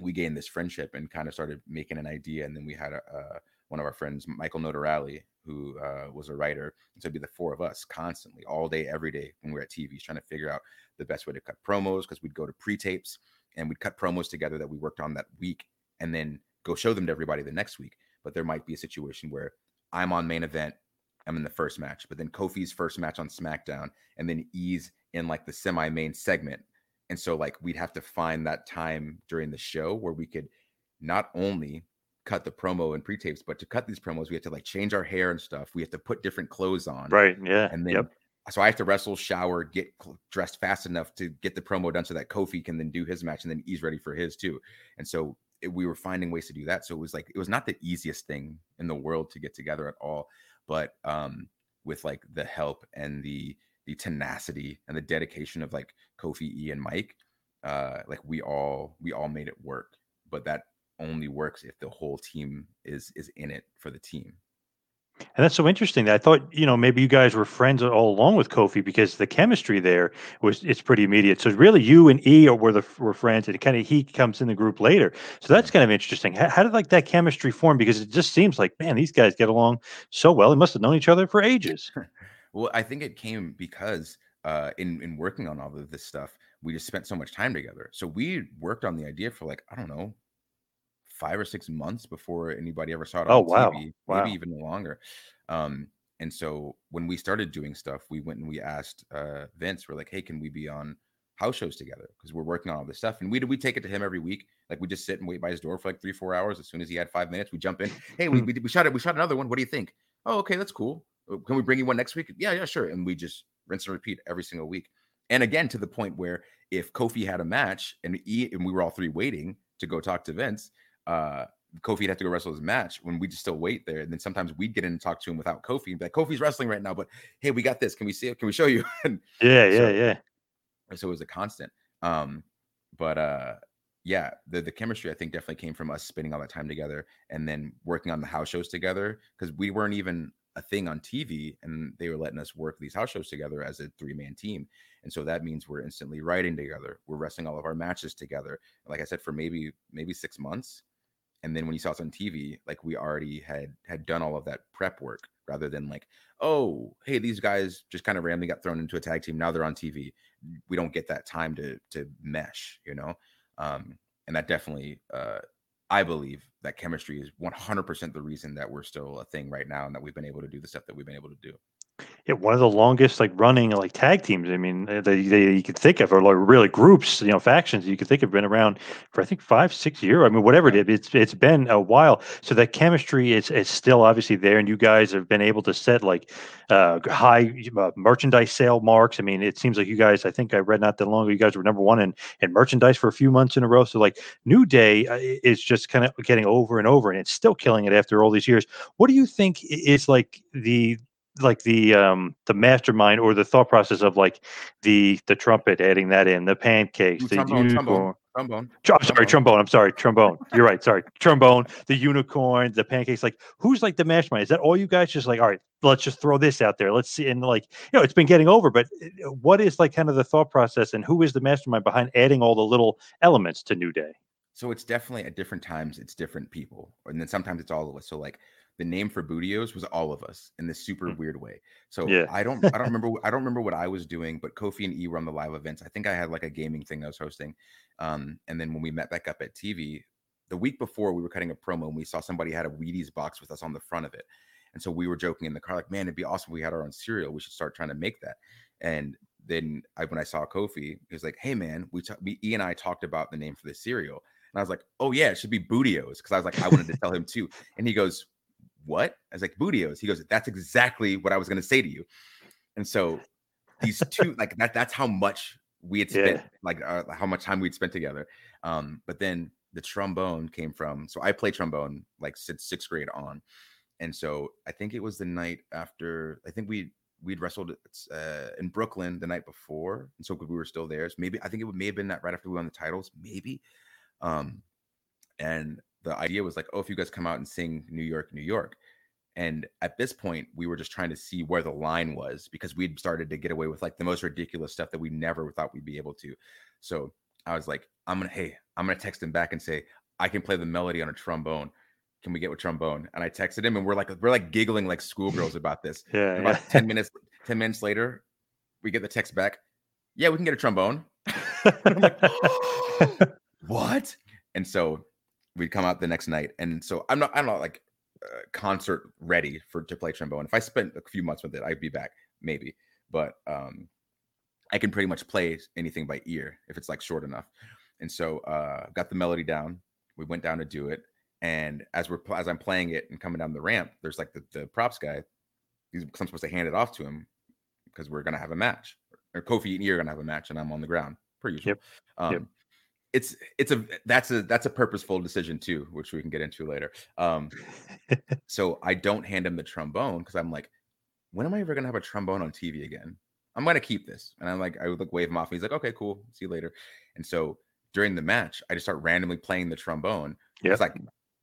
we gained this friendship and kind of started making an idea. And then we had a, a one of our friends, Michael Notarelli, who uh, was a writer. And so it'd be the four of us constantly, all day, every day when we are at TVs, trying to figure out the best way to cut promos because we'd go to pre tapes and we'd cut promos together that we worked on that week and then go show them to everybody the next week. But there might be a situation where I'm on main event, I'm in the first match, but then Kofi's first match on SmackDown, and then E's in like the semi main segment. And so, like, we'd have to find that time during the show where we could not only cut the promo and pre-tapes, but to cut these promos, we have to like change our hair and stuff. We have to put different clothes on. Right. Yeah. And then yep. so I have to wrestle, shower, get dressed fast enough to get the promo done so that Kofi can then do his match and then he's ready for his too. And so it, we were finding ways to do that. So it was like it was not the easiest thing in the world to get together at all, but um with like the help and the the tenacity and the dedication of like Kofi E and Mike, uh like we all we all made it work. But that only works if the whole team is is in it for the team. And that's so interesting. I thought, you know, maybe you guys were friends all along with Kofi because the chemistry there was it's pretty immediate. So really, you and E were the were friends, and kind of he comes in the group later. So that's kind of interesting. How, how, did like that chemistry form? Because it just seems like, man, these guys get along so well. They must have known each other for ages. well, I think it came because uh, in in working on all of this stuff, we just spent so much time together. So we worked on the idea for like I don't know five or six months before anybody ever saw it oh, on wow. TV, wow. maybe even longer. Um, and so when we started doing stuff, we went and we asked uh, Vince, we're like, hey, can we be on house shows together? Because we're working on all this stuff. And we did we take it to him every week. Like we just sit and wait by his door for like three, four hours. As soon as he had five minutes, we jump in. Hey, we, we, we shot it. We shot another one. What do you think? Oh, okay, that's cool. Uh, Can we bring you one next week? Yeah, yeah, sure. And we just rinse and repeat every single week. And again, to the point where if Kofi had a match and e, and we were all three waiting to go talk to Vince, uh, Kofi'd have to go wrestle his match when we just still wait there. And then sometimes we'd get in and talk to him without Kofi and be like, Kofi's wrestling right now, but hey, we got this. Can we see it? Can we show you? and yeah, yeah, so, yeah. So it was a constant. Um, but uh yeah, the the chemistry I think definitely came from us spending all that time together and then working on the house shows together because we weren't even a thing on TV and they were letting us work these house shows together as a three man team. And so that means we're instantly writing together. We're wrestling all of our matches together. Like I said, for maybe maybe six months. And then when you saw us on TV, like we already had had done all of that prep work rather than like, oh, hey, these guys just kind of randomly got thrown into a tag team. Now they're on TV. We don't get that time to to mesh, you know. Um, and that definitely uh I believe that chemistry is 100% the reason that we're still a thing right now and that we've been able to do the stuff that we've been able to do. Yeah, one of the longest like running like tag teams. I mean, uh, that they, you could think of, or like really groups, you know, factions you could think have been around for I think five, six years. I mean, whatever it is, it's it's been a while. So that chemistry is is still obviously there, and you guys have been able to set like uh, high uh, merchandise sale marks. I mean, it seems like you guys. I think I read not that long ago, you guys were number one in in merchandise for a few months in a row. So like New Day uh, is just kind of getting over and over, and it's still killing it after all these years. What do you think is like the like the um the mastermind or the thought process of like the the trumpet adding that in the pancakes Ooh, the trombone, unicorn trombone, trombone, Tr- I'm sorry trombone. I'm sorry trombone. You're right sorry. Trombone the unicorn the pancakes like who's like the mastermind? Is that all you guys just like all right let's just throw this out there let's see and like you know it's been getting over but uh, what is like kind of the thought process and who is the mastermind behind adding all the little elements to New Day? So it's definitely at different times it's different people, and then sometimes it's all of us. So like the name for Booty-O's was all of us in this super weird way. So Yeah. I don't I don't remember I don't remember what I was doing, but Kofi and E were on the live events. I think I had like a gaming thing I was hosting. Um, and then when we met back up at TV, the week before we were cutting a promo and we saw somebody had a Wheaties box with us on the front of it. And so we were joking in the car, like, man, it'd be awesome if we had our own cereal. We should start trying to make that. And then I, when I saw Kofi, he was like, hey man, we, ta- we E and I talked about the name for the cereal. And I was like, oh yeah, it should be Booty-O's. Cause I was like, I wanted to tell him too. And he goes, what? I was like, Booty-O's. He goes, that's exactly what I was going to say to you. And so these two, like that, that's how much we had spent, Yeah. like uh, how much time we'd spent together. Um, but then the trombone came from. So I play trombone like since sixth grade on, and so I think it was the night after. I think we we'd wrestled uh, in Brooklyn the night before, and so we were still there. So maybe I think it may have been that right after we won the titles, maybe. Um, and the idea was like, oh, if you guys come out and sing New York, New York. And at this point, we were just trying to see where the line was because we'd started to get away with like the most ridiculous stuff that we never thought we'd be able to. So I was like, I'm gonna, hey, I'm gonna text him back and say, I can play the melody on a trombone. Can we get with trombone? And I texted him, and we're like, we're like giggling like schoolgirls about this. Yeah. And about yeah. ten minutes, ten minutes later, we get the text back. Yeah, we can get a trombone. I'm like, what? And so we'd come out the next night, and so I'm not, I'm not like uh, concert ready for to play trombone. If I spent a few months with it, I'd be back maybe. But um, I can pretty much play anything by ear if it's like short enough. And so uh, got the melody down. We went down to do it, and as we're as I'm playing it and coming down the ramp, there's like the, the props guy. He's I'm supposed to hand it off to him because we're gonna have a match. Or Kofi and you are gonna have a match, and I'm on the ground per usual. Yep. Um, Yep. It's it's a that's a that's a purposeful decision too, which we can get into later. Um, so I don't hand him the trombone because I'm like, when am I ever gonna have a trombone on TV again? I'm gonna keep this, and I'm like, I would like wave him off, and he's like, okay, cool, see you later. And so during the match, I just start randomly playing the trombone. Yep. It's like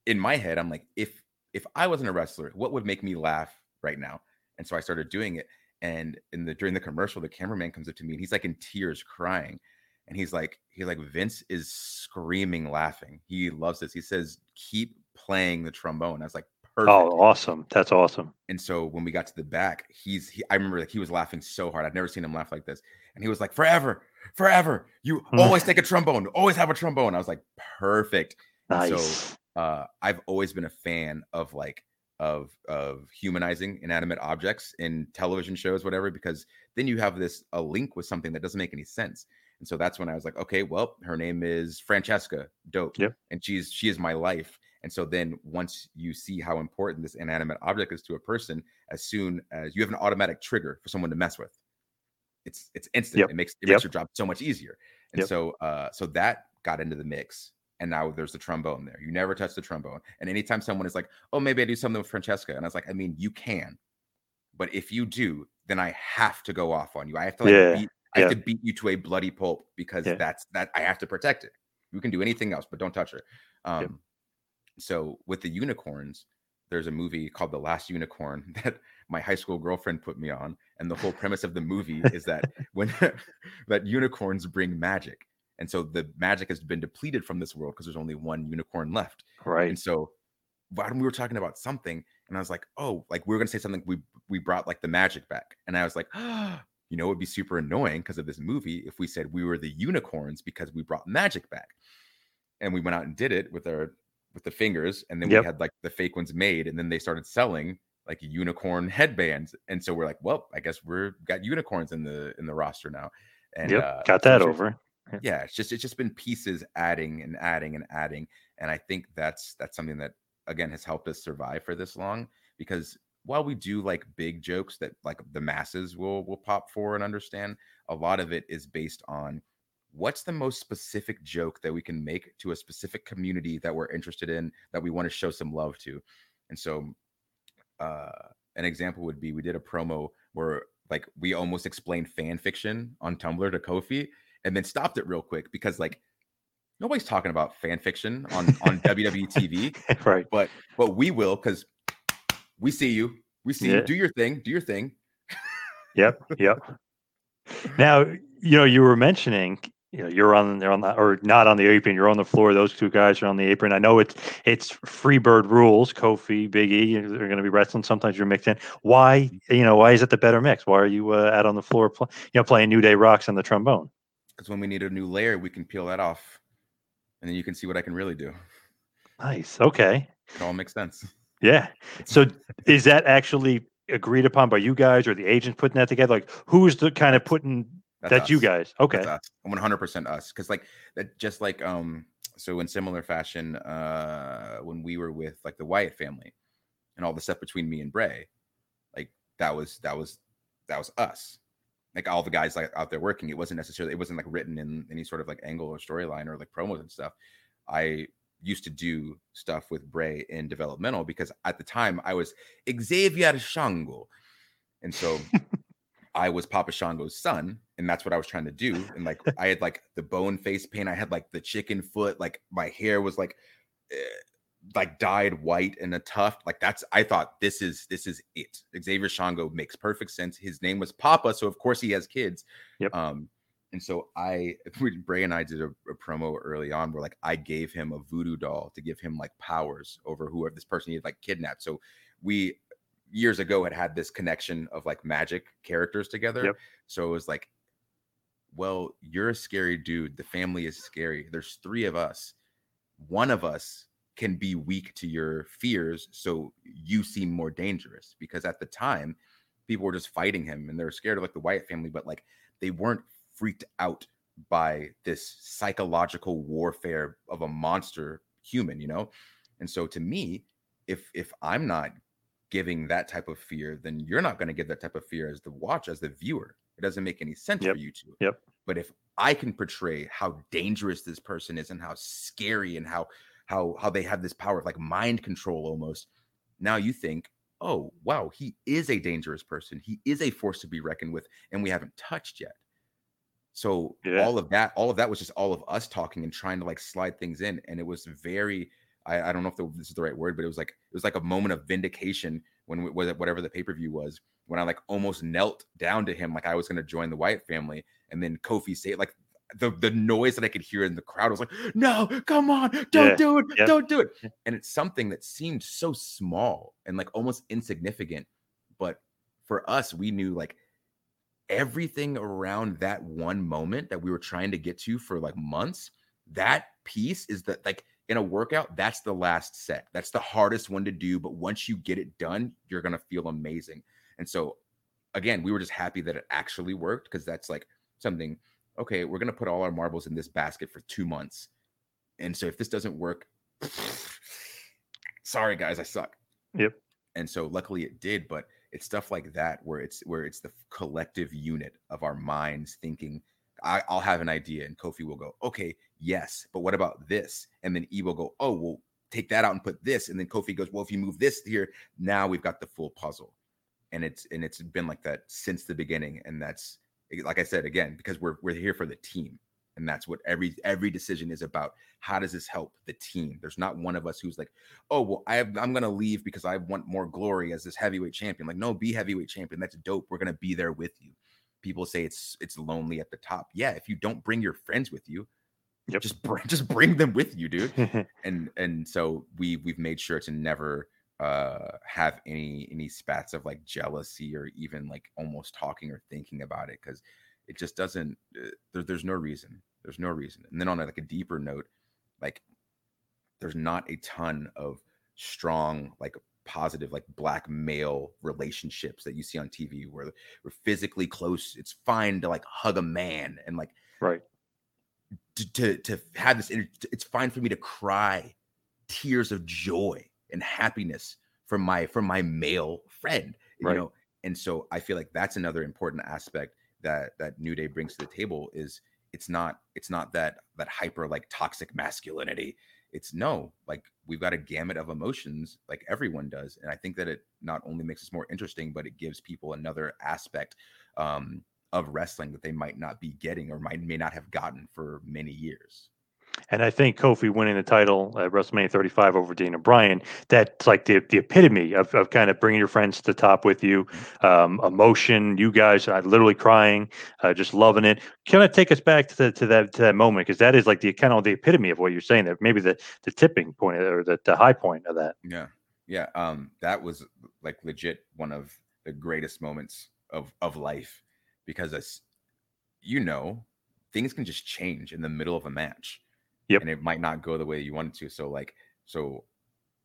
in my head, I'm like, if if I wasn't a wrestler, what would make me laugh right now? And so I started doing it. And in the during the commercial, the cameraman comes up to me and he's like in tears, crying. And he's like, he's like, Vince is screaming, laughing. He loves this. He says, keep playing the trombone. I was like, perfect. Oh, awesome. That's awesome. And so when we got to the back, he's he, I remember like he was laughing so hard. I'd never seen him laugh like this. And he was like, "Forever, forever, you always take a trombone, always have a trombone." I was like, "Perfect." And Nice. So uh, I've always been a fan of like of of humanizing inanimate objects in television shows, whatever, because then you have this a link with something that doesn't make any sense. And so that's when I was like, okay, well, her name is Francesca. Dope. Yep. And she's she is my life. And so then once you see how important this inanimate object is to a person, as soon as you have an automatic trigger for someone to mess with, it's it's instant. Yep. It makes it Yep. makes your job so much easier. And Yep. so uh so that got into the mix. And now there's the trombone there. You never touch the trombone. And anytime someone is like, oh, maybe I do something with Francesca. And I was like, I mean, you can. But if you do, then I have to go off on you. I have to like Yeah, beat I have to beat you to a bloody pulp because Yeah. that's that I have to protect it. You can do anything else, but don't touch her. Um so with the unicorns, there's a movie called The Last Unicorn that my high school girlfriend put me on. And the whole premise of the movie is that when that unicorns bring magic. And so the magic has been depleted from this world because there's only one unicorn left. Right. And so when we were talking about something, and I was like, oh, like we are gonna say something, we we brought like the magic back. And I was like, you know, it would be super annoying because of this movie if we said we were the unicorns because we brought magic back. And we went out and did it with our with the fingers, and then Yep. we had like the fake ones made, and then they started selling like unicorn headbands. And so we're like, well, I guess we're got unicorns in the in the roster now. And Yep, uh, got that over. Yeah it's just it's just been pieces adding and adding and adding and i think that's that's something that again has helped us survive for this long because while we do like big jokes that like the masses will will pop for and understand a lot of it is based on what's the most specific joke that we can make to a specific community that we're interested in that we want to show some love to and so uh an example would be we did a promo where like we almost explained fan fiction on tumblr to kofi and then stopped it real quick because like nobody's talking about fan fiction on on WWE TV, right? But but we will because we see you, we see Yeah. you. Do your thing, do your thing. Yep. Yep. now, you know, you were mentioning, you know, you're on they're on the or not on the apron, you're on the floor. Those two guys are on the apron. I know it's it's Freebird rules. Kofi, Big E, they're going to be wrestling. Sometimes you're mixed in. Why, you know, why is it the better mix? Why are you uh, out on the floor, you know, playing New Day Rocks on the trombone? Because when we need a new layer, we can peel that off, and then you can see what I can really do. Nice. Okay. It all makes sense. Yeah. So is that actually agreed upon by you guys or the agents putting that together? Like who's the kind of putting that's, you guys? Okay. That's us. 100% us. Because like that, just like um, so in similar fashion, uh, when we were with like the Wyatt family, and all the stuff between me and Bray, like that was that was that was us. Like all the guys like out there working, it wasn't necessarily it wasn't like written in any sort of like angle or storyline or like promos and stuff. I used to do stuff with Bray in developmental because at the time I was Xavier Shango. And so I was Papa Shango's son, and that's what I was trying to do. And like I had like the bone face paint, I had like the chicken foot, like my hair was like eh, like dyed white and a tuft. Like that's I thought this is this is it. Xavier Shango makes perfect sense. His name was Papa, so of course he has kids. Yep. Um, and so I, Bray and I did a, a, promo early on where like I gave him a voodoo doll to give him like powers over whoever this person he had like kidnapped. So we years ago had had this connection of like magic characters together. Yep. So it was like, well, you're a scary dude. The family is scary. There's three of us. One of us can be weak to your fears. So you seem more dangerous because at the time, people were just fighting him and they were scared of like the Wyatt family, but like they weren't freaked out by this psychological warfare of a monster human, you know? And so to me, if if I'm not giving that type of fear, then you're not going to give that type of fear as the watch, as the viewer. It doesn't make any sense Yep. for you to. Yep. But if I can portray how dangerous this person is and how scary and how how how they have this power of like mind control almost, now you think, oh wow, he is a dangerous person. He is a force to be reckoned with, and we haven't touched yet. So Yeah. all of that, all of that was just all of us talking and trying to like slide things in, and it was very. I, I don't know if the, this is the right word, but it was like it was like a moment of vindication when was it whatever the pay per view was when I like almost knelt down to him like I was going to join the Wyatt family, and then Kofi say like the the noise that I could hear in the crowd was like, "No, come on, don't Yeah, do it, yep. don't do it," and it's something that seemed so small and like almost insignificant, but for us, we knew like everything around that one moment that we were trying to get to for like months that piece is that like in a workout that's the last set. That's the hardest one to do but once you get it done you're going to feel amazing. And so again we were just happy that it actually worked because that's like something okay we're going to put all our marbles in this basket for 2 months and so if this doesn't work sorry guys i suck. Yep. and so luckily it did but it's stuff like that where it's where it's the collective unit of our minds thinking I, i'll have an idea and kofi will go okay yes but what about this? And then e will go oh well take that out and put this and then kofi goes well if you move this here now we've got the full puzzle. And it's and it's been like that since the beginning and that's like i said again because we're we're here for the team and that's what every every decision is about. How does this help the team? There's not one of us who's like oh well I have, i'm gonna leave because i want more glory as this heavyweight champion. Like no be heavyweight champion. That's dope. We're gonna be there with you. People say it's it's lonely at the top. Yeah if you don't bring your friends with you Yep. just bring just bring them with you dude. And and so we we've made sure to never uh have any any spats of like jealousy or even like almost talking or thinking about it because it just doesn't uh, there, there's no reason there's no reason. And then on a, like a deeper note like there's not a ton of strong like positive like black male relationships that you see on tv where we're physically close it's fine to like hug a man and like right. to, to to have this it's fine for me to cry tears of joy and happiness from my from my male friend Right. you know? And so i feel like that's another important aspect that that new day brings to the table is it's not it's not that that hyper like toxic masculinity. It's no like we've got a gamut of emotions like everyone does and i think that it not only makes us more interesting but it gives people another aspect um of wrestling that they might not be getting or might may not have gotten for many years And I think Kofi winning the title at WrestleMania 35 over Daniel Bryan, that's like the, the epitome of, of kind of bringing your friends to the top with you. Um, emotion, you guys are literally crying, uh, just loving it. Can I take us back to, the, to that to that moment? Because that is like the kind of the epitome of what you're saying That Maybe the, the tipping point or the, the high point of that. Yeah. Yeah. Um, that was like legit one of the greatest moments of of life because as you know, things can just change in the middle of a match. Yep. And it might not go the way you wanted to. So like so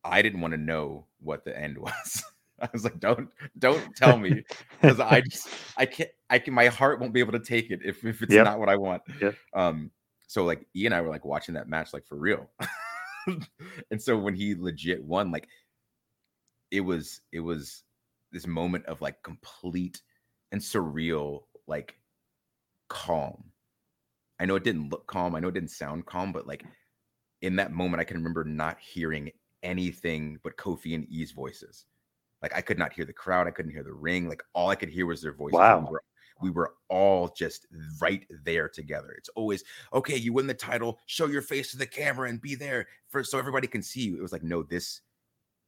I didn't want to know what the end was. I was like, don't don't tell me because I just I can't I can my heart won't be able to take it if, if it's Yep. not what I want. Yep. Um so like E and I were like watching that match like for real. and so when he legit won, like it was it was this moment of like complete and surreal like calm. I know it didn't look calm, I know it didn't sound calm, but like in that moment, I can remember not hearing anything but Kofi and E's voices. Like I could not hear the crowd, I couldn't hear the ring. Like all I could hear was their voices. Wow. We were, we were all just right there together. It's always okay. You win the title, show your face to the camera and be there for so everybody can see you. It was like, no, this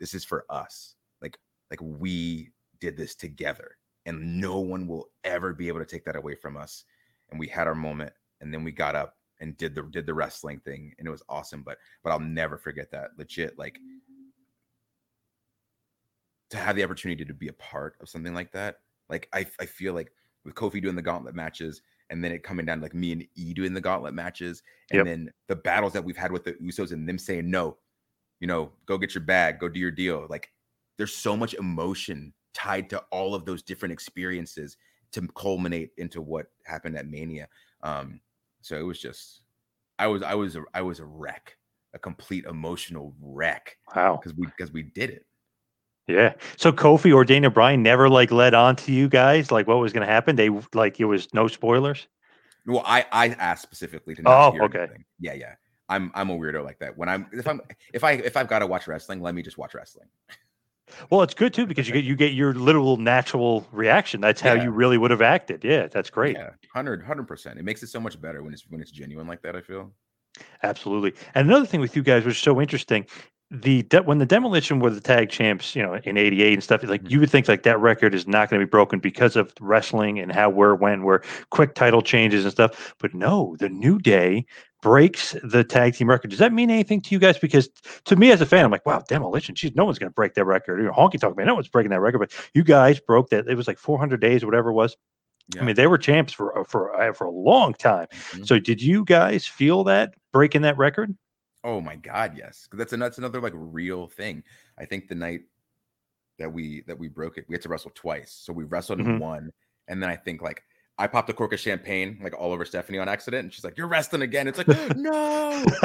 this is for us. Like like we did this together, and no one will ever be able to take that away from us. And we had our moment, and then we got up and did the did the wrestling thing, and it was awesome. But but I'll never forget that. Legit, like to have the opportunity to be a part of something like that. Like I I feel like with Kofi doing the gauntlet matches and then it coming down to like me and E doing the gauntlet matches and Yep. then the battles that we've had with the Usos and them saying no, you know, go get your bag, go do your deal. Like there's so much emotion tied to all of those different experiences to culminate into what happened at Mania. Um so it was just I was I was a, I was a wreck, a complete emotional wreck. Wow. Because we because we did it. Yeah. So Kofi or Daniel Bryan never like led on to you guys like what was going to happen. They like it was no spoilers. Well, I I asked specifically to not Oh, hear okay. anything. Yeah, yeah. I'm I'm a weirdo like that. When I'm if I'm if I if I've got to watch wrestling, let me just watch wrestling. Well, it's good too because you get you get your literal natural reaction. That's how Yeah. you really would have acted. Yeah, that's great. Yeah, 100 percent. It makes it so much better when it's when it's genuine like that. I feel. Absolutely. And another thing with you guys was so interesting. The de- when the demolition were the tag champs, you know, in '88 and stuff, like mm-hmm. you would think like that record is not going to be broken because of wrestling and how where when where quick title changes and stuff. But no, the New Day breaks the tag team record. Does that mean anything to you guys? Because to me as a fan, I'm like, wow, demolition. Geez, no one's going to break that record. You know, Honky Tonk Man, no one's breaking that record. But you guys broke that. It was like 400 days or whatever it was. I mean, they were champs for for uh, for a long time. So, did you guys feel that breaking that record? Oh my god, yes. That's an, that's another like real thing. I think the night that we that we broke it, we had to wrestle twice. So we wrestled Mhm. and won, and then I think like I popped a cork of champagne like all over Stephanie on accident, and she's like, "You're resting again." It's like, no.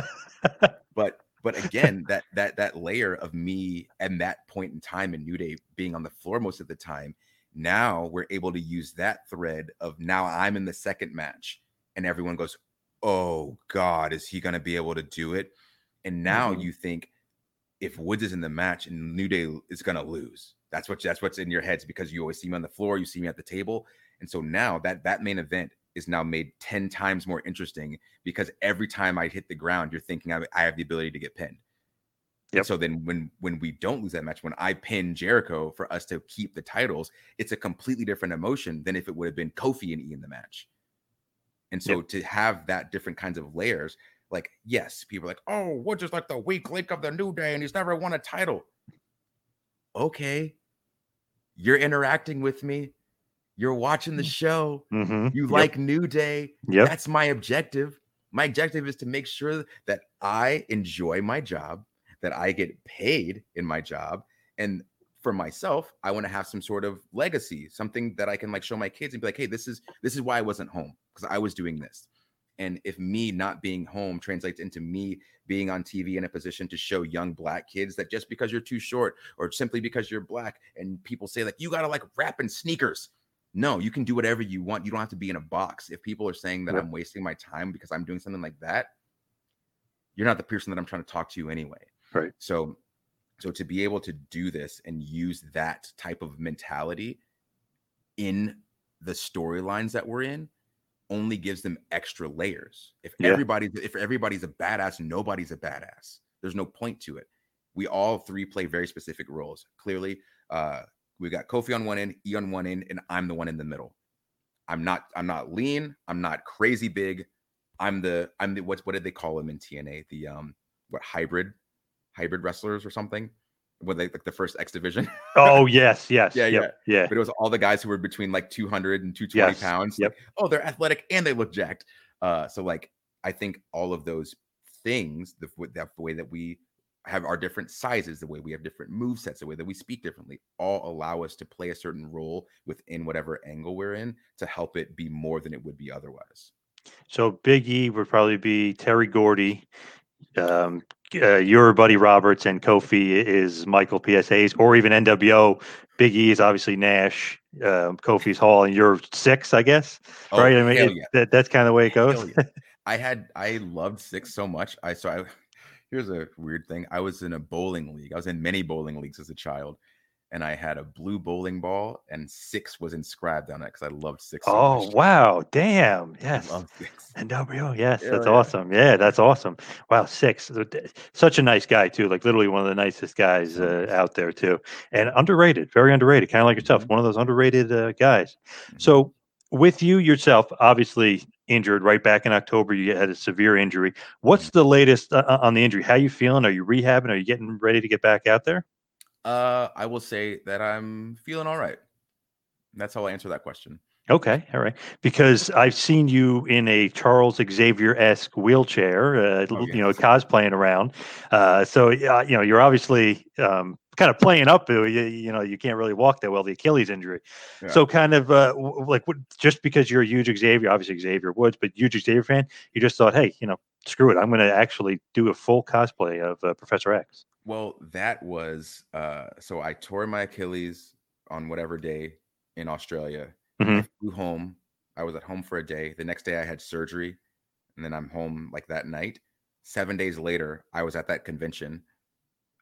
but but again, that that that layer of me and that point in time in New Day being on the floor most of the time, now we're able to use that thread of now I'm in the second match, and everyone goes, "Oh God, is he going to be able to do it?" And now Mhm. you think if Woods is in the match and New Day is going to lose. That's what that's what's in your heads because you always see me on the floor, you see me at the table, and so now that that main event is now made 10 times more interesting because every time I hit the ground, you're thinking I, I have the ability to get pinned. And so then when when we don't lose that match, when I pin Jericho for us to keep the titles, it's a completely different emotion than if it would have been Kofi and E in the match. And so to have that different kinds of layers, like yes, people are like, oh, we're just like the weak link of the new day, and he's never won a title. Okay, you're interacting with me. You're watching the show. Mhm. You Yep. like New Day. Yep. That's my objective. My objective is to make sure that I enjoy my job, that I get paid in my job, and for myself, I want to have some sort of legacy, something that I can like show my kids and be like, "Hey, this is this is why I wasn't home because I was doing this." And if me not being home translates into me being on TV in a position to show young black kids that just because you're too short or simply because you're black and people say like you got to like rap in sneakers. No, you can do whatever you want. You don't have to be in a box. If people are saying that Yep. I'm wasting my time because I'm doing something like that, you're not the person that I'm trying to talk to anyway. Right. So so to be able to do this and use that type of mentality in the storylines that we're in only gives them extra layers. If Yeah. everybody's if everybody's a badass, nobody's a badass. There's no point to it. We all three play very specific roles. Clearly, uh we got Kofi on one end, E on one end, and I'm the one in the middle. I'm not I'm not lean, I'm not crazy big. I'm the I'm the what's what did they call him in TNA? The um what hybrid hybrid wrestlers or something? What they like the first X division? Oh yes, yes, yeah, yep, yeah. But it was all the guys who were between like 200 and 220 Yes, pounds. yep. Like, oh, they're athletic and they look jacked. Uh, so like I think all of those things, the, that the way that we have our different sizes, the way we have different move sets, the way that we speak differently, all allow us to play a certain role within whatever angle we're in to help it be more than it would be otherwise. So Big E would probably be Terry Gordy. Um, uh, your buddy Roberts and Kofi is Michael P.S. Hayes, or even NWO. Big E is obviously Nash. Um, Kofi's Hall, and you're Syxx, I guess. Oh, right? I mean, it- yeah. that, that's kind of the way it goes. I had I loved Syxx so much. I so I here's a weird thing. I was in a bowling league. I was in many bowling leagues as a child, and I had a blue bowling ball, and Syxx was inscribed on it because I loved Syxx. So Oh much. wow, damn. Yes. And. NWO, yes, Yeah, that's yeah. awesome. Yeah, that's awesome. Wow, Syxx. Such a nice guy too. Like literally one of the nicest guys uh, out there too, and underrated, very underrated. Kind of like yourself, Mm-hmm. one of those underrated uh, guys. So with you yourself, obviously injured right back in October, you had a severe injury. What's Mm-hmm. the latest uh, uh, on the injury? How you feeling? Are you rehabbing? Are you getting ready to get back out there? Uh, I will say that I'm feeling all right. That's how I answer that question. Okay, all right. Because I've seen you in a Charles Xavier esque wheelchair, uh, Oh, l- you know, cosplaying around. Uh, so uh, you know, you're obviously um, kind of playing up. uh, You, you know, you can't really walk that well, the Achilles injury. Yeah. So kind of uh, w- w- like what, just because you're a huge Xavier, obviously Xavier Woods, but huge Xavier fan, you just thought, hey, you know, screw it, I'm going to actually do a full cosplay of uh, Professor X. Well, that was uh so I tore my Achilles on whatever day in Australia. I Mhm. flew home. I was at home for a day. The next day I had surgery, and then I'm home like that night. Seven days later, I was at that convention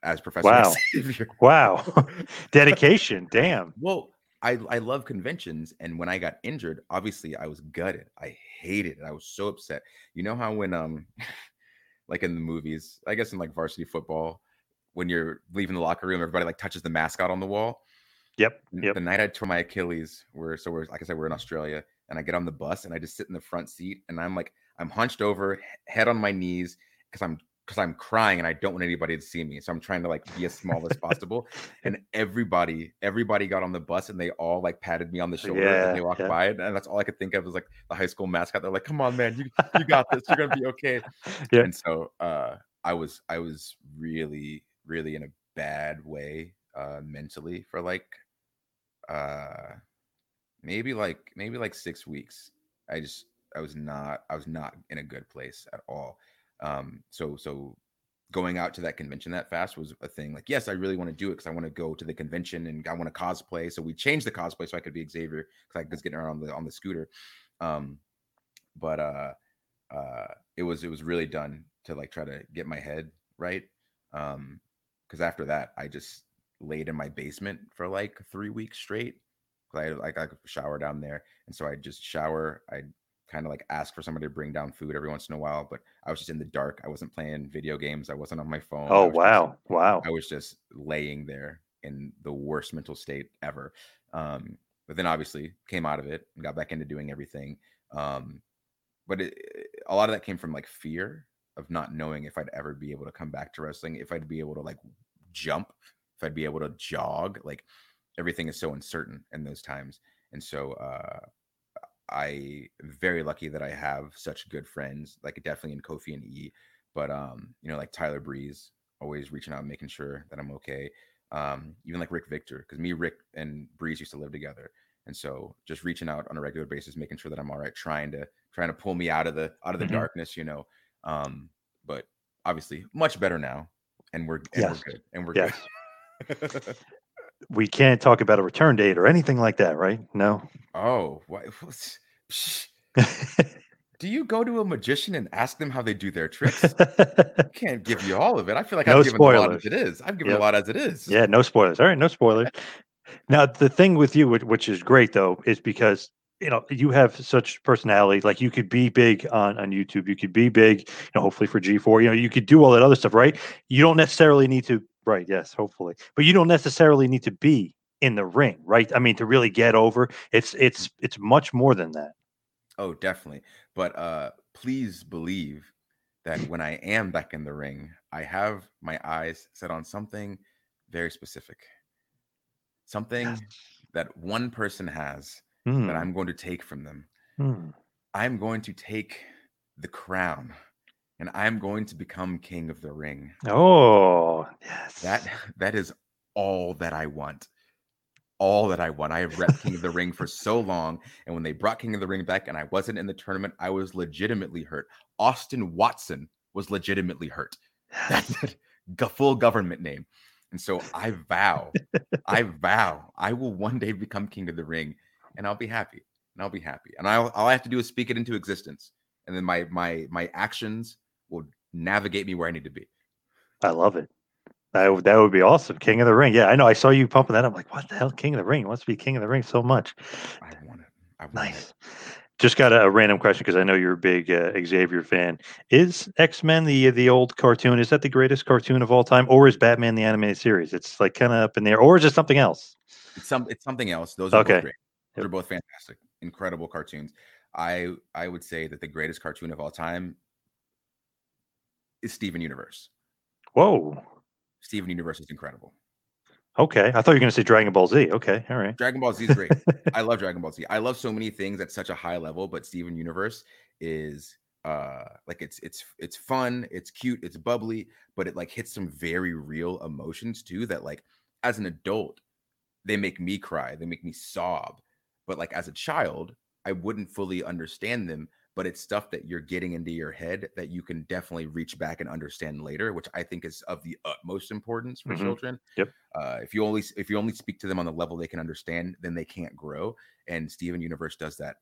as Professor Wow. Wow, dedication, damn. Well, I I love conventions, and when I got injured, obviously I was gutted. I hated it. I was so upset. You know how when um, like in the movies, I guess in like varsity football, when you're leaving the locker room, everybody like touches the mascot on the wall. Yep, yep. The night I tore my Achilles, we're so we're like I said, we're in Australia, and I get on the bus and I just sit in the front seat, and I'm like I'm hunched over, head on my knees, because I'm because I'm crying and I don't want anybody to see me. So I'm trying to like be as small as possible. And everybody, everybody got on the bus and they all like patted me on the shoulder Yeah, and they walked yeah. by. And that's all I could think of was like the high school mascot. They're like, come on, man, you you got this. You're gonna be okay. Yeah. And so uh I was I was really, really in a bad way uh mentally for like uh maybe like maybe like six weeks. I just I was not I was not in a good place at all. Um so so going out to that convention that fast was a thing. Like, yes, I really want to do it because I want to go to the convention and I want to cosplay. So we changed the cosplay so I could be Xavier because I was getting around on the on the scooter. Um, but uh, uh, it was it was really done to like try to get my head right. Um, because after that, I just laid in my basement for like three weeks straight. 'Cause I like I could shower down there, and so I just shower. I kind of like ask for somebody to bring down food every once in a while, but I was just in the dark. I wasn't playing video games. I wasn't on my phone. Oh was just- wow, wow. I was just laying there in the worst mental state ever. Um, but then obviously came out of it and got back into doing everything. Um, but it, a lot of that came from like fear of not knowing if I'd ever be able to come back to wrestling, if I'd be able to like jump, if I'd be able to jog. Like everything is so uncertain in those times. And so uh, I very lucky that I have such good friends, like definitely in Kofi and E, but um, you know, like Tyler Breeze, always reaching out, and making sure that I'm okay. Um, even like Rick Victor, because me, Rick, and Breeze used to live together, and so just reaching out on a regular basis, making sure that I'm all right, trying to trying to pull me out of the out of the Mhm. darkness, you know. Um, but obviously, much better now, and we're and Yes. we're good, and we're Yes. good. We can't talk about a return date or anything like that, right? No. oh, what? Do you go to a magician and ask them how they do their tricks? I can't give you all of it. I feel like No I've given a lot as it is. I've given Yep. a lot as it is. Yeah, no spoilers. All right, no spoilers. Now, the thing with you, which, which is great though, is because you know you have such personality. Like you could be big on on YouTube. You could be big, you know, hopefully for G4. You know, you could do all that other stuff, right? You don't necessarily need to. Right? Yes, hopefully, but you don't necessarily need to be in the ring, right? I mean, to really get over, it's it's it's much more than that. Oh, definitely. But uh please believe that when I am back in the ring, I have my eyes set on something very specific. Something that one person has Hmm. that I'm going to take from them. Hmm. I'm going to take the crown and I'm going to become king of the ring. Oh, yes. That that is all that I want. All that I want. I have rep King of the Ring for so long, and when they brought King of the Ring back, and I wasn't in the tournament, I was legitimately hurt. Austin Watson was legitimately hurt. That's. Full government name. And so I vow, I vow, I will one day become King of the Ring, and I'll be happy. And I'll be happy. And I'll, all I have to do is speak it into existence, and then my my my actions will navigate me where I need to be. I love it. That would, that would be awesome. King of the Ring. Yeah, I know. I saw you pumping that. I'm like, what the hell? King of the Ring. He wants to be King of the Ring so much. I want it. I want Nice. Just got a, a random question because I know you're a big uh, Xavier fan. Is X Men the the old cartoon? Is that the greatest cartoon of all time, or is Batman the animated series? It's like kind of up in there, or is it something else? It's some it's something else. Those are Okay. both great. Those are both fantastic, incredible cartoons. I I would say that the greatest cartoon of all time is Steven Universe. Whoa. Steven Universe is incredible. Okay, I thought you were going to say Dragon Ball Z. Okay, all right. Dragon Ball Z is great. I love Dragon Ball Z. I love so many things at such a high level, but Steven Universe is uh like it's it's it's fun, it's cute, it's bubbly, but it like hits some very real emotions too that like as an adult they make me cry, they make me sob. But like as a child, I wouldn't fully understand them, but it's stuff that you're getting into your head that you can definitely reach back and understand later, which I think is of the utmost importance for Mhm. children Yep. uh, if you only if you only speak to them on the level they can understand, then they can't grow. And Steven Universe does that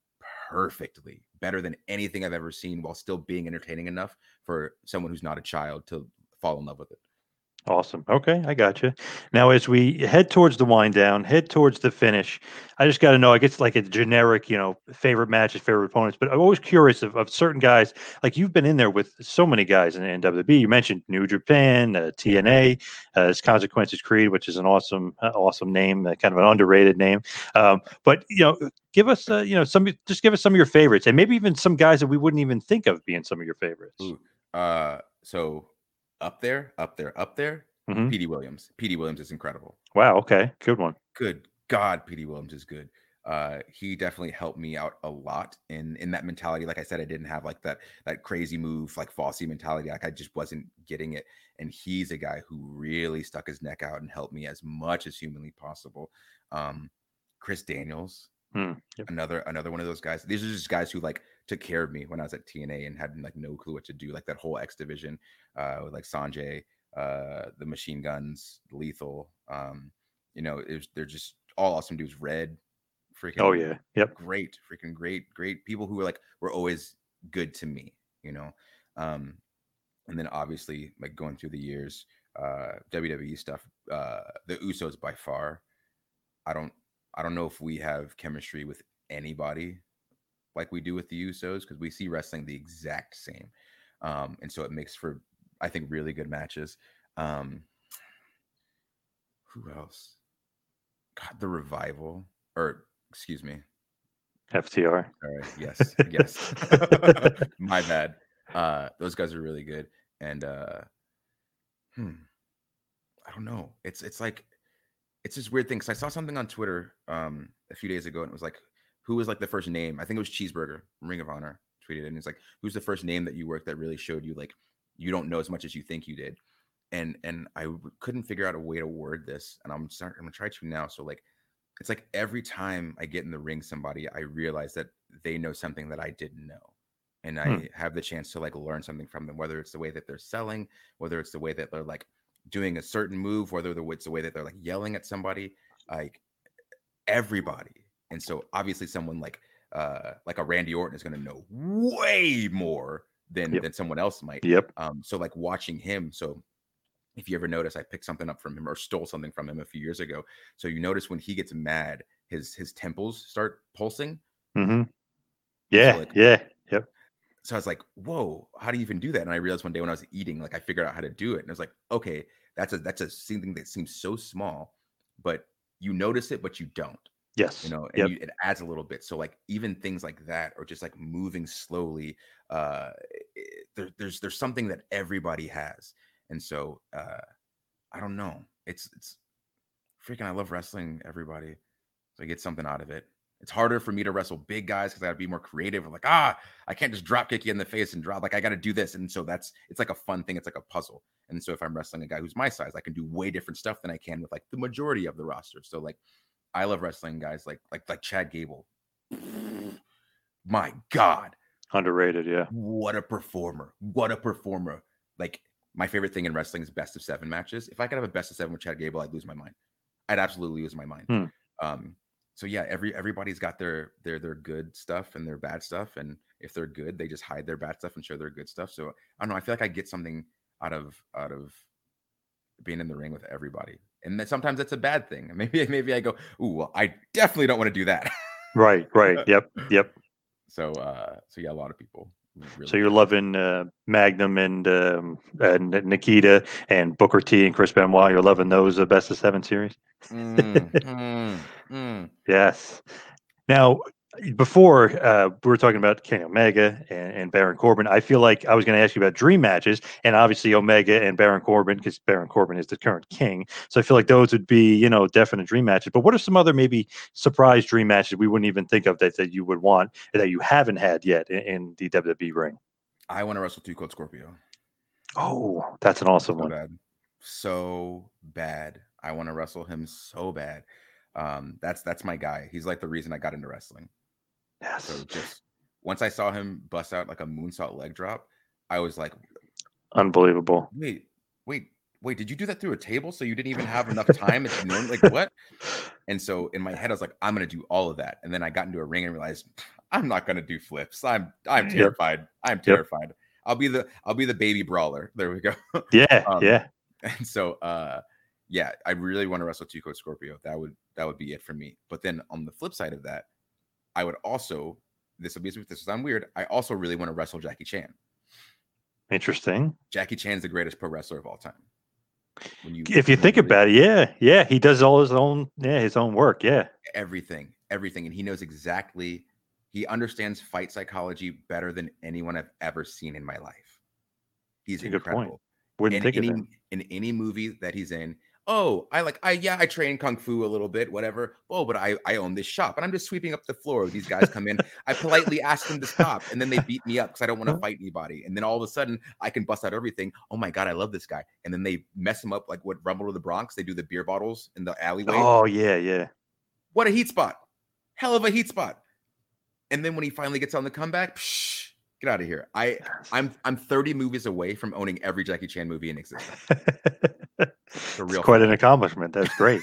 perfectly, better than anything I've ever seen, while still being entertaining enough for someone who's not a child to fall in love with it. Awesome. Okay, I got you. Now, as we head towards the wind down, head towards the finish, I just got to know. I guess like a generic, you know, favorite matches, favorite opponents. But I'm always curious of, of certain guys. Like you've been in there with so many guys in, WWE. You mentioned New Japan, uh, TNA, uh, it's Consequences Creed, which is an awesome, uh, awesome name, uh, kind of an underrated name. Um, but you know, give us, uh, you know, some, just give us some of your favorites, and maybe even some guys that we wouldn't even think of being some of your favorites. Ooh, uh, so up there, up there, up there, Mhm. Petey Williams. Petey Williams is incredible. Wow. Okay. Good one. good god Petey Williams is good. Uh he definitely helped me out a lot in in that mentality. Like I said, I didn't have like that that crazy move, like Fossey mentality. Like I just wasn't getting it. And he's a guy who really stuck his neck out and helped me as much as humanly possible. Um Chris Daniels, Hmm, yep. another another one of those guys. These are just guys who like took care of me when I was at TNA and had like no clue what to do. Like that whole X division, uh, with like Sonjay, uh, the Machine Guns, Lethal. Um, you know, it was, they're just all awesome dudes. Red, freaking. Oh, yeah. Yep. Great, freaking great, great people who were like were always good to me. You know, um, and then obviously like going through the years, uh, WWE stuff. Uh, the Usos by far. I don't I don't know if we have chemistry with anybody like we do with the Usos because we see wrestling the exact same. Um, and so it makes for I think really good matches. Um, who else? God, the revival, or excuse me, FTR. all right, yes, yes. My bad. Uh, those guys are really good, and uh, hmm, I don't know. It's it's like it's this weird thing. Cause I saw something on Twitter um a few days ago, and it was like, who was like the first name? I think it was Cheeseburger, Ring of Honor, tweeted, it, and it's like, who's the first name that you worked that really showed you like you don't know as much as you think you did, and and I w- couldn't figure out a way to word this, and I'm starting. I'm gonna try to now. So like, it's like every time I get in the ring, somebody I realize that they know something that I didn't know and I Hmm. have the chance to like learn something from them, whether it's the way that they're selling, whether it's the way that they're like doing a certain move, whether it's the way that they're like yelling at somebody, like everybody. And so obviously someone like uh like a Randy Orton is gonna know way more than Yep. than someone else might. Yep. Um so like watching him, so if you ever notice, I picked something up from him or stole something from him a few years ago. So you notice when he gets mad, his his temples start pulsing. Mm-hmm. Yeah. like- yeah. Yep. so I was like, "Whoa, how do you even do that?" And I realized one day when I was eating, like I figured out how to do it, and I was like, "Okay, that's a that's a something that seems so small, but you notice it, but you don't, Yes. you know, and Yep. you, it adds a little bit. So like even things like that, or just like moving slowly, uh, it- there, there's there's something that everybody has, and so uh, I don't know, it's it's freaking. I love wrestling. Everybody, so I get something out of it. It's harder for me to wrestle big guys because I gotta be more creative. I'm like, ah, I can't just drop kick you in the face and drop. Like, I gotta do this. And so that's it's like a fun thing. It's like a puzzle. And so if I'm wrestling a guy who's my size, I can do way different stuff than I can with like the majority of the roster. So like I love wrestling guys like like like Chad Gable. My God, Underrated. Yeah. what a performer! What a performer! Like my favorite thing in wrestling is best of seven matches. If I could have a best of seven with Chad Gable, I'd lose my mind. I'd absolutely lose my mind. Hmm. Um, so yeah, every everybody's got their their their good stuff and their bad stuff, and if they're good, they just hide their bad stuff and show their good stuff. So I don't know. I feel like I get something out of out of being in the ring with everybody. And sometimes that's a bad thing. Maybe maybe I go, ooh, well, I definitely don't want to do that. Right, right. Yep, yep. so uh so yeah, a lot of people. Really So you're loving uh, Magnum and um, and Nikita and Booker T and Chris Benoit. You're loving those uh, best of seven series. Mm, mm, mm. Yes. Now, before uh, we were talking about Kenny Omega and, and Baron Corbin, I feel like I was going to ask you about dream matches, and obviously Omega and Baron Corbin, because Baron Corbin is the current king. So I feel like those would be, you know, definite dream matches. But what are some other maybe surprise dream matches we wouldn't even think of that, that you would want that you haven't had yet in, in the WWE ring? I want to wrestle Two Cold Scorpio. Oh, that's an awesome so one. bad. So bad. I want to wrestle him so bad. Um, that's that's my guy. He's like the reason I got into wrestling. Yes. So just once I saw him bust out like a moonsault leg drop, I was like, Unbelievable. wait, wait, wait, did you do that through a table? So you didn't even have enough time? It's known, like what? And so in my head, I was like, I'm gonna do all of that. And then I got into a ring and realized I'm not gonna do flips. I'm I'm Yep. terrified. I'm Yep. terrified. I'll be the I'll be the baby brawler. There we go. Yeah, Um, yeah. And so uh yeah, I really want to wrestle Two Cold Scorpio. That would that would be it for me. But then on the flip side of that, I would also this will be this will sound weird. I also really want to wrestle Jackie Chan. Interesting. Jackie Chan's the greatest pro wrestler of all time. When you If you think really- about it, yeah, yeah, he does all his own, yeah, his own work. Yeah. everything, everything, and he knows exactly. He understands fight psychology better than anyone I've ever seen in my life. He's That's a good point. incredible. Wouldn't in think of any that. in any movie that he's in. Oh, I like I yeah, I train kung fu a little bit, whatever. Oh, but I I own this shop and I'm just sweeping up the floor. These guys come in. I politely ask them to stop, and then they beat me up because I don't want to uh-huh. fight anybody. And then all of a sudden, I can bust out everything. Oh my god, I love this guy. And then they mess him up like what Rumble of the Bronx. They do the beer bottles in the alleyway. Oh, yeah, yeah. What a heat spot! Hell of a heat spot. And then when he finally gets on the comeback, psh, get out of here. I I'm I'm 30 movies away from owning every Jackie Chan movie in existence. It's real quite an accomplishment. That's great.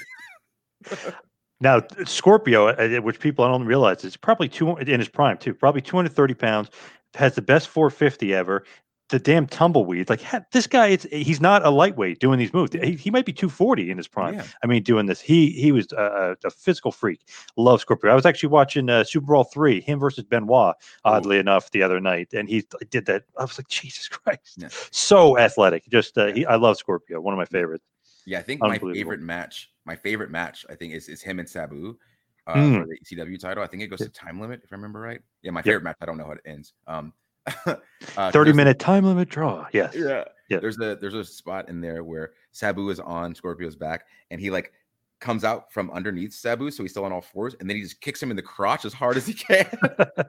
now, Scorpio, uh, which people don't realize, is probably two in his prime too. Probably 230 pounds. Has the best 450 ever. The damn tumbleweed. Like this guy, it's he's not a lightweight doing these moves. He, he might be 240 in his prime. Yeah. I mean, doing this. He he was a, a physical freak. Love Scorpio. I was actually watching uh, SuperBrawl three, him versus Benoit, oddly enough, the other night, and he did that. I was like, Jesus Christ, so athletic. Just uh, he, I love Scorpio. One of my favorites. Yeah, I think my favorite match, my favorite match, I think is is him and Sabu uh, Mm. for the ECW title. I think it goes to time limit, if I remember right. Yeah, my Yep. favorite match. I don't know how it ends. Um, uh, 'cause 30 there's- minute time limit draw. Yes. Yeah, Yeah. There's a there's a spot in there where Sabu is on Scorpio's back, and he like comes out from underneath Sabu, so he's still on all fours, and then he just kicks him in the crotch as hard as he can.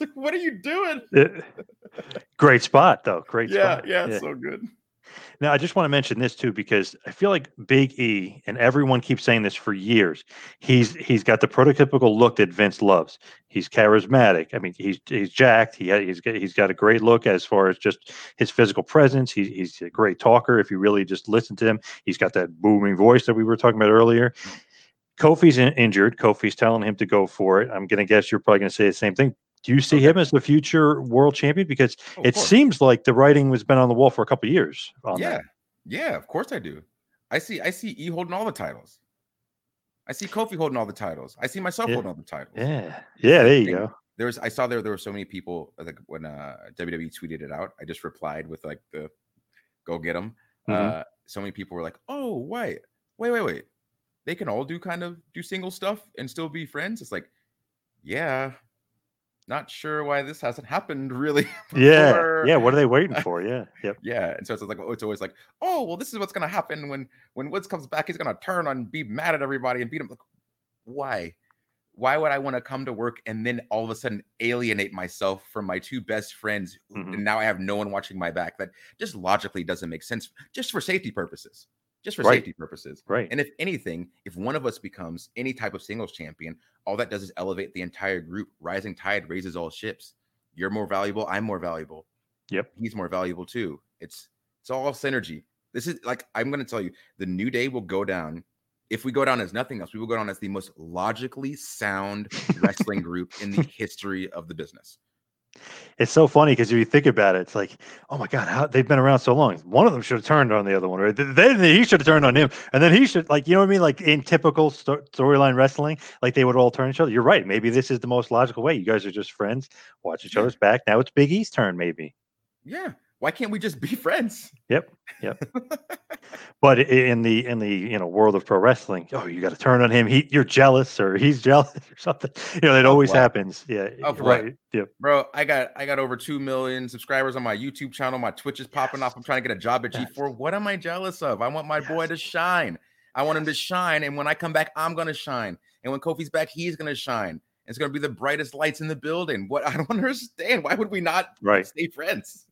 Like, what are you doing? Uh, Great spot, though. Great Yeah, spot. yeah, so good. Now, I just want to mention this too because I feel like Big E, and everyone keeps saying this for years. He's he's got the prototypical look that Vince loves. He's charismatic. I mean, he's he's jacked. He he's got, he's got a great look as far as just his physical presence. He, he's a great talker. If you really just listen to him, he's got that booming voice that we were talking about earlier. Kofi's in, injured. Kofi's telling him to go for it. I'm going to guess you're probably going to say the same thing. Do you see him as the future world champion? Because Oh, it course. seems like the writing was been on the wall for a couple of years. Yeah, that. yeah, of course I do. I see I see E holding all the titles. I see Kofi holding all the titles. I see myself Yeah. holding all the titles. Yeah. Yeah, there you go. There was I saw there there were so many people like when uh WWE tweeted it out. I just replied with like the go get them. Mhm. Uh so many people were like, "Oh, wait. Wait, wait, wait. They can all do kind of do single stuff and still be friends?" It's like, "Yeah. Not sure why this hasn't happened really." Yeah. before." Yeah. What are they waiting for? Yeah. Yep. Yeah, and so it's like oh, it's always like, oh well, this is what's gonna happen when when Woods comes back. He's gonna turn on, be mad at everybody, and beat him. Like, why? Why would I want to come to work and then all of a sudden alienate myself from my two best friends, Mm-hmm. and now I have no one watching my back? That just logically doesn't make sense. Just for safety purposes. Just for Right. safety purposes. Right. And if anything, if one of us becomes any type of singles champion, all that does is elevate the entire group. Rising tide raises all ships. You're more valuable. I'm more valuable Yep. he's more valuable too. It's it's all synergy. This is like I'm going to tell you, the new day will go down. If we go down as nothing else, we will go down as the most logically sound wrestling group in the history of the business. It's so funny because if you think about it, it's like, oh my god, how they've been around so long. One of them should have turned on the other one, or then he should have turned on him, and then he should like, you know what I mean? Like in typical sto- storyline wrestling, like they would all turn each other. You're right. Maybe this is the most logical way. You guys are just friends, watch each other's back. Now it's Big E's turn, maybe. Yeah. Why can't we just be friends? Yep, yep. but in the in the you know world of pro wrestling, oh, you got to turn on him. He, you're jealous, or he's jealous, or something. You know, it always what? happens. Yeah, Of right. what? Yep. Bro, I got I got over two million subscribers on my YouTube channel. My Twitch is popping off. I'm trying to get a job at G4. What am I jealous of? I want my boy to shine. I want him to shine. And when I come back, I'm gonna shine. And when Kofi's back, he's gonna shine. It's gonna be the brightest lights in the building. What I don't understand. Why would we not Right. stay friends?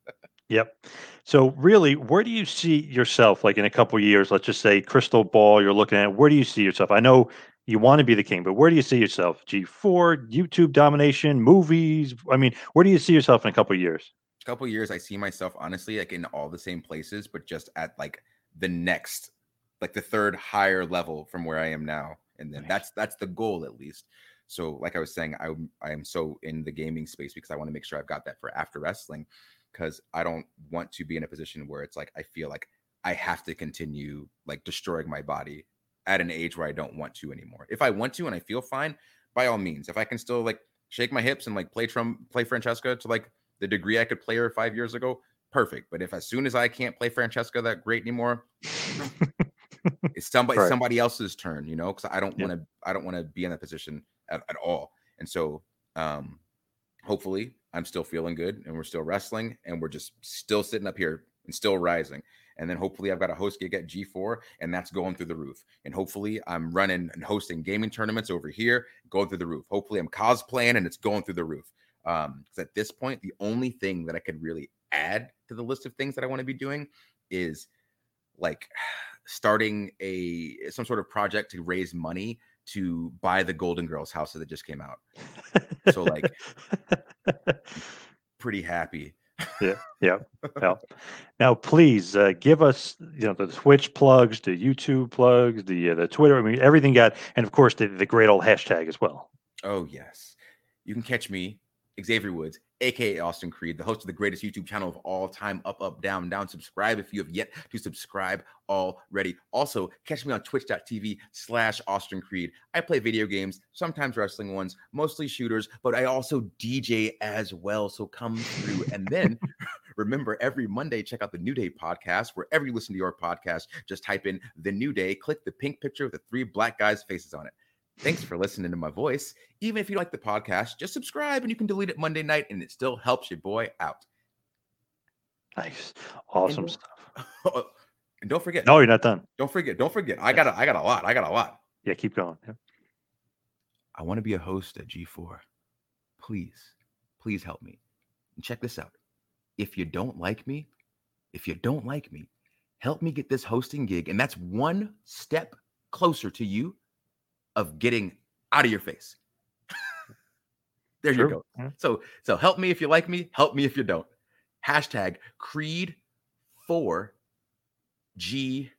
Yep. So really, where do you see yourself like in a couple years? Let's just say crystal ball. You're looking at. Where do you see yourself? I know you want to be the king, but where do you see yourself? G4, YouTube domination, movies. I mean, where do you see yourself in a couple years? A couple years, I see myself honestly like in all the same places, but just at like the next, like the third higher level from where I am now. And then that's that's the goal at least. So, like I was saying, I I am so in the gaming space because I want to make sure I've got that for after wrestling, because I don't want to be in a position where it's like I feel like I have to continue like destroying my body at an age where I don't want to anymore. If I want to and I feel fine, by all means. If I can still like shake my hips and like play Trump, play Francesca to like the degree I could play her five years ago, perfect. But if as soon as I can't play Francesca that great anymore, it's somebody Right. somebody else's turn, you know, because I don't Yeah. want to I don't want to be in that position at, at all. And so um hopefully I'm still feeling good and we're still wrestling and we're just still sitting up here and still rising. And then hopefully I've got a host gig at G4 and that's going through the roof. And hopefully I'm running and hosting gaming tournaments over here, going through the roof. Hopefully I'm cosplaying and it's going through the roof. Um, because at this point, the only thing that I could really add to the list of things that I want to be doing is like starting a some sort of project to raise money to buy the Golden Girls house that just came out. So like pretty happy. Yeah, yeah, yeah. Now, please uh, give us, you know, the Twitch plugs, the YouTube plugs, the uh, the Twitter. I mean, everything got, and of course, the, the great old hashtag as well. Oh yes. You can catch me, Xavier Woods, aka Austin Creed, the host of the greatest YouTube channel of all time, Up, Up, Down, Down. Subscribe if you have yet to subscribe already. Also, catch me on twitch.tv slash Austin Creed. I play video games, sometimes wrestling ones, mostly shooters, but I also DJ as well. So come through. And then remember every Monday, check out the New Day podcast. Wherever you listen to your podcast, just type in the New Day, click the pink picture with the three black guys' faces on it. Thanks for listening to my voice. Even if you like the podcast, just subscribe and you can delete it Monday night and it still helps your boy out. Nice, awesome And- stuff. and don't forget. No, you're not done. Don't forget. Don't forget. I got a, I got a lot. I got a lot. Yeah, keep going. Yeah. I want to be a host at G4. Please, please help me. And check this out. If you don't like me, if you don't like me, help me get this hosting gig. And that's one step closer to you of getting out of your face. there True. you go. Yeah. So, so help me if you like me, help me if you don't. Hashtag Creed 4 G4.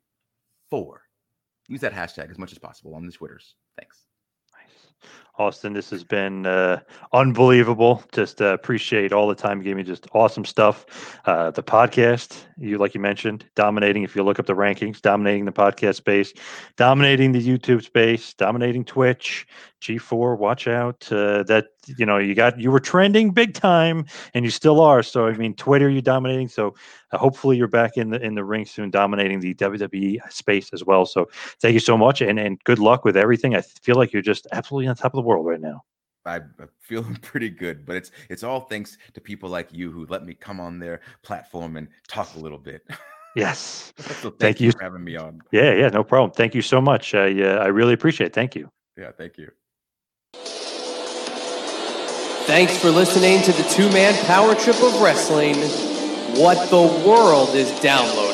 Use that hashtag as much as possible on the Twitters. Thanks. Austin, this has been uh, unbelievable. Just uh, appreciate all the time you gave me. Just awesome stuff. Uh, the podcast, you like you mentioned, dominating. If you look up the rankings, dominating the podcast space, dominating the YouTube space, dominating Twitch. G4, watch out. Uh, that you know you got you were trending big time, and you still are. So I mean, Twitter, you dominating. So uh, hopefully you're back in the in the ring soon, dominating the WWE space as well. So thank you so much, and and good luck with everything. I feel like you're just absolutely on top of the world right now. I- I'm feeling pretty good, but it's it's all thanks to people like you who let me come on their platform and talk a little bit. Yes. so thank, Thank you you. for having me on. Yeah, yeah, no problem. Thank you so much. I uh, I really appreciate it. Thank you. Yeah, thank you. Thanks for listening to the two man power trip of wrestling. What the world is downloading.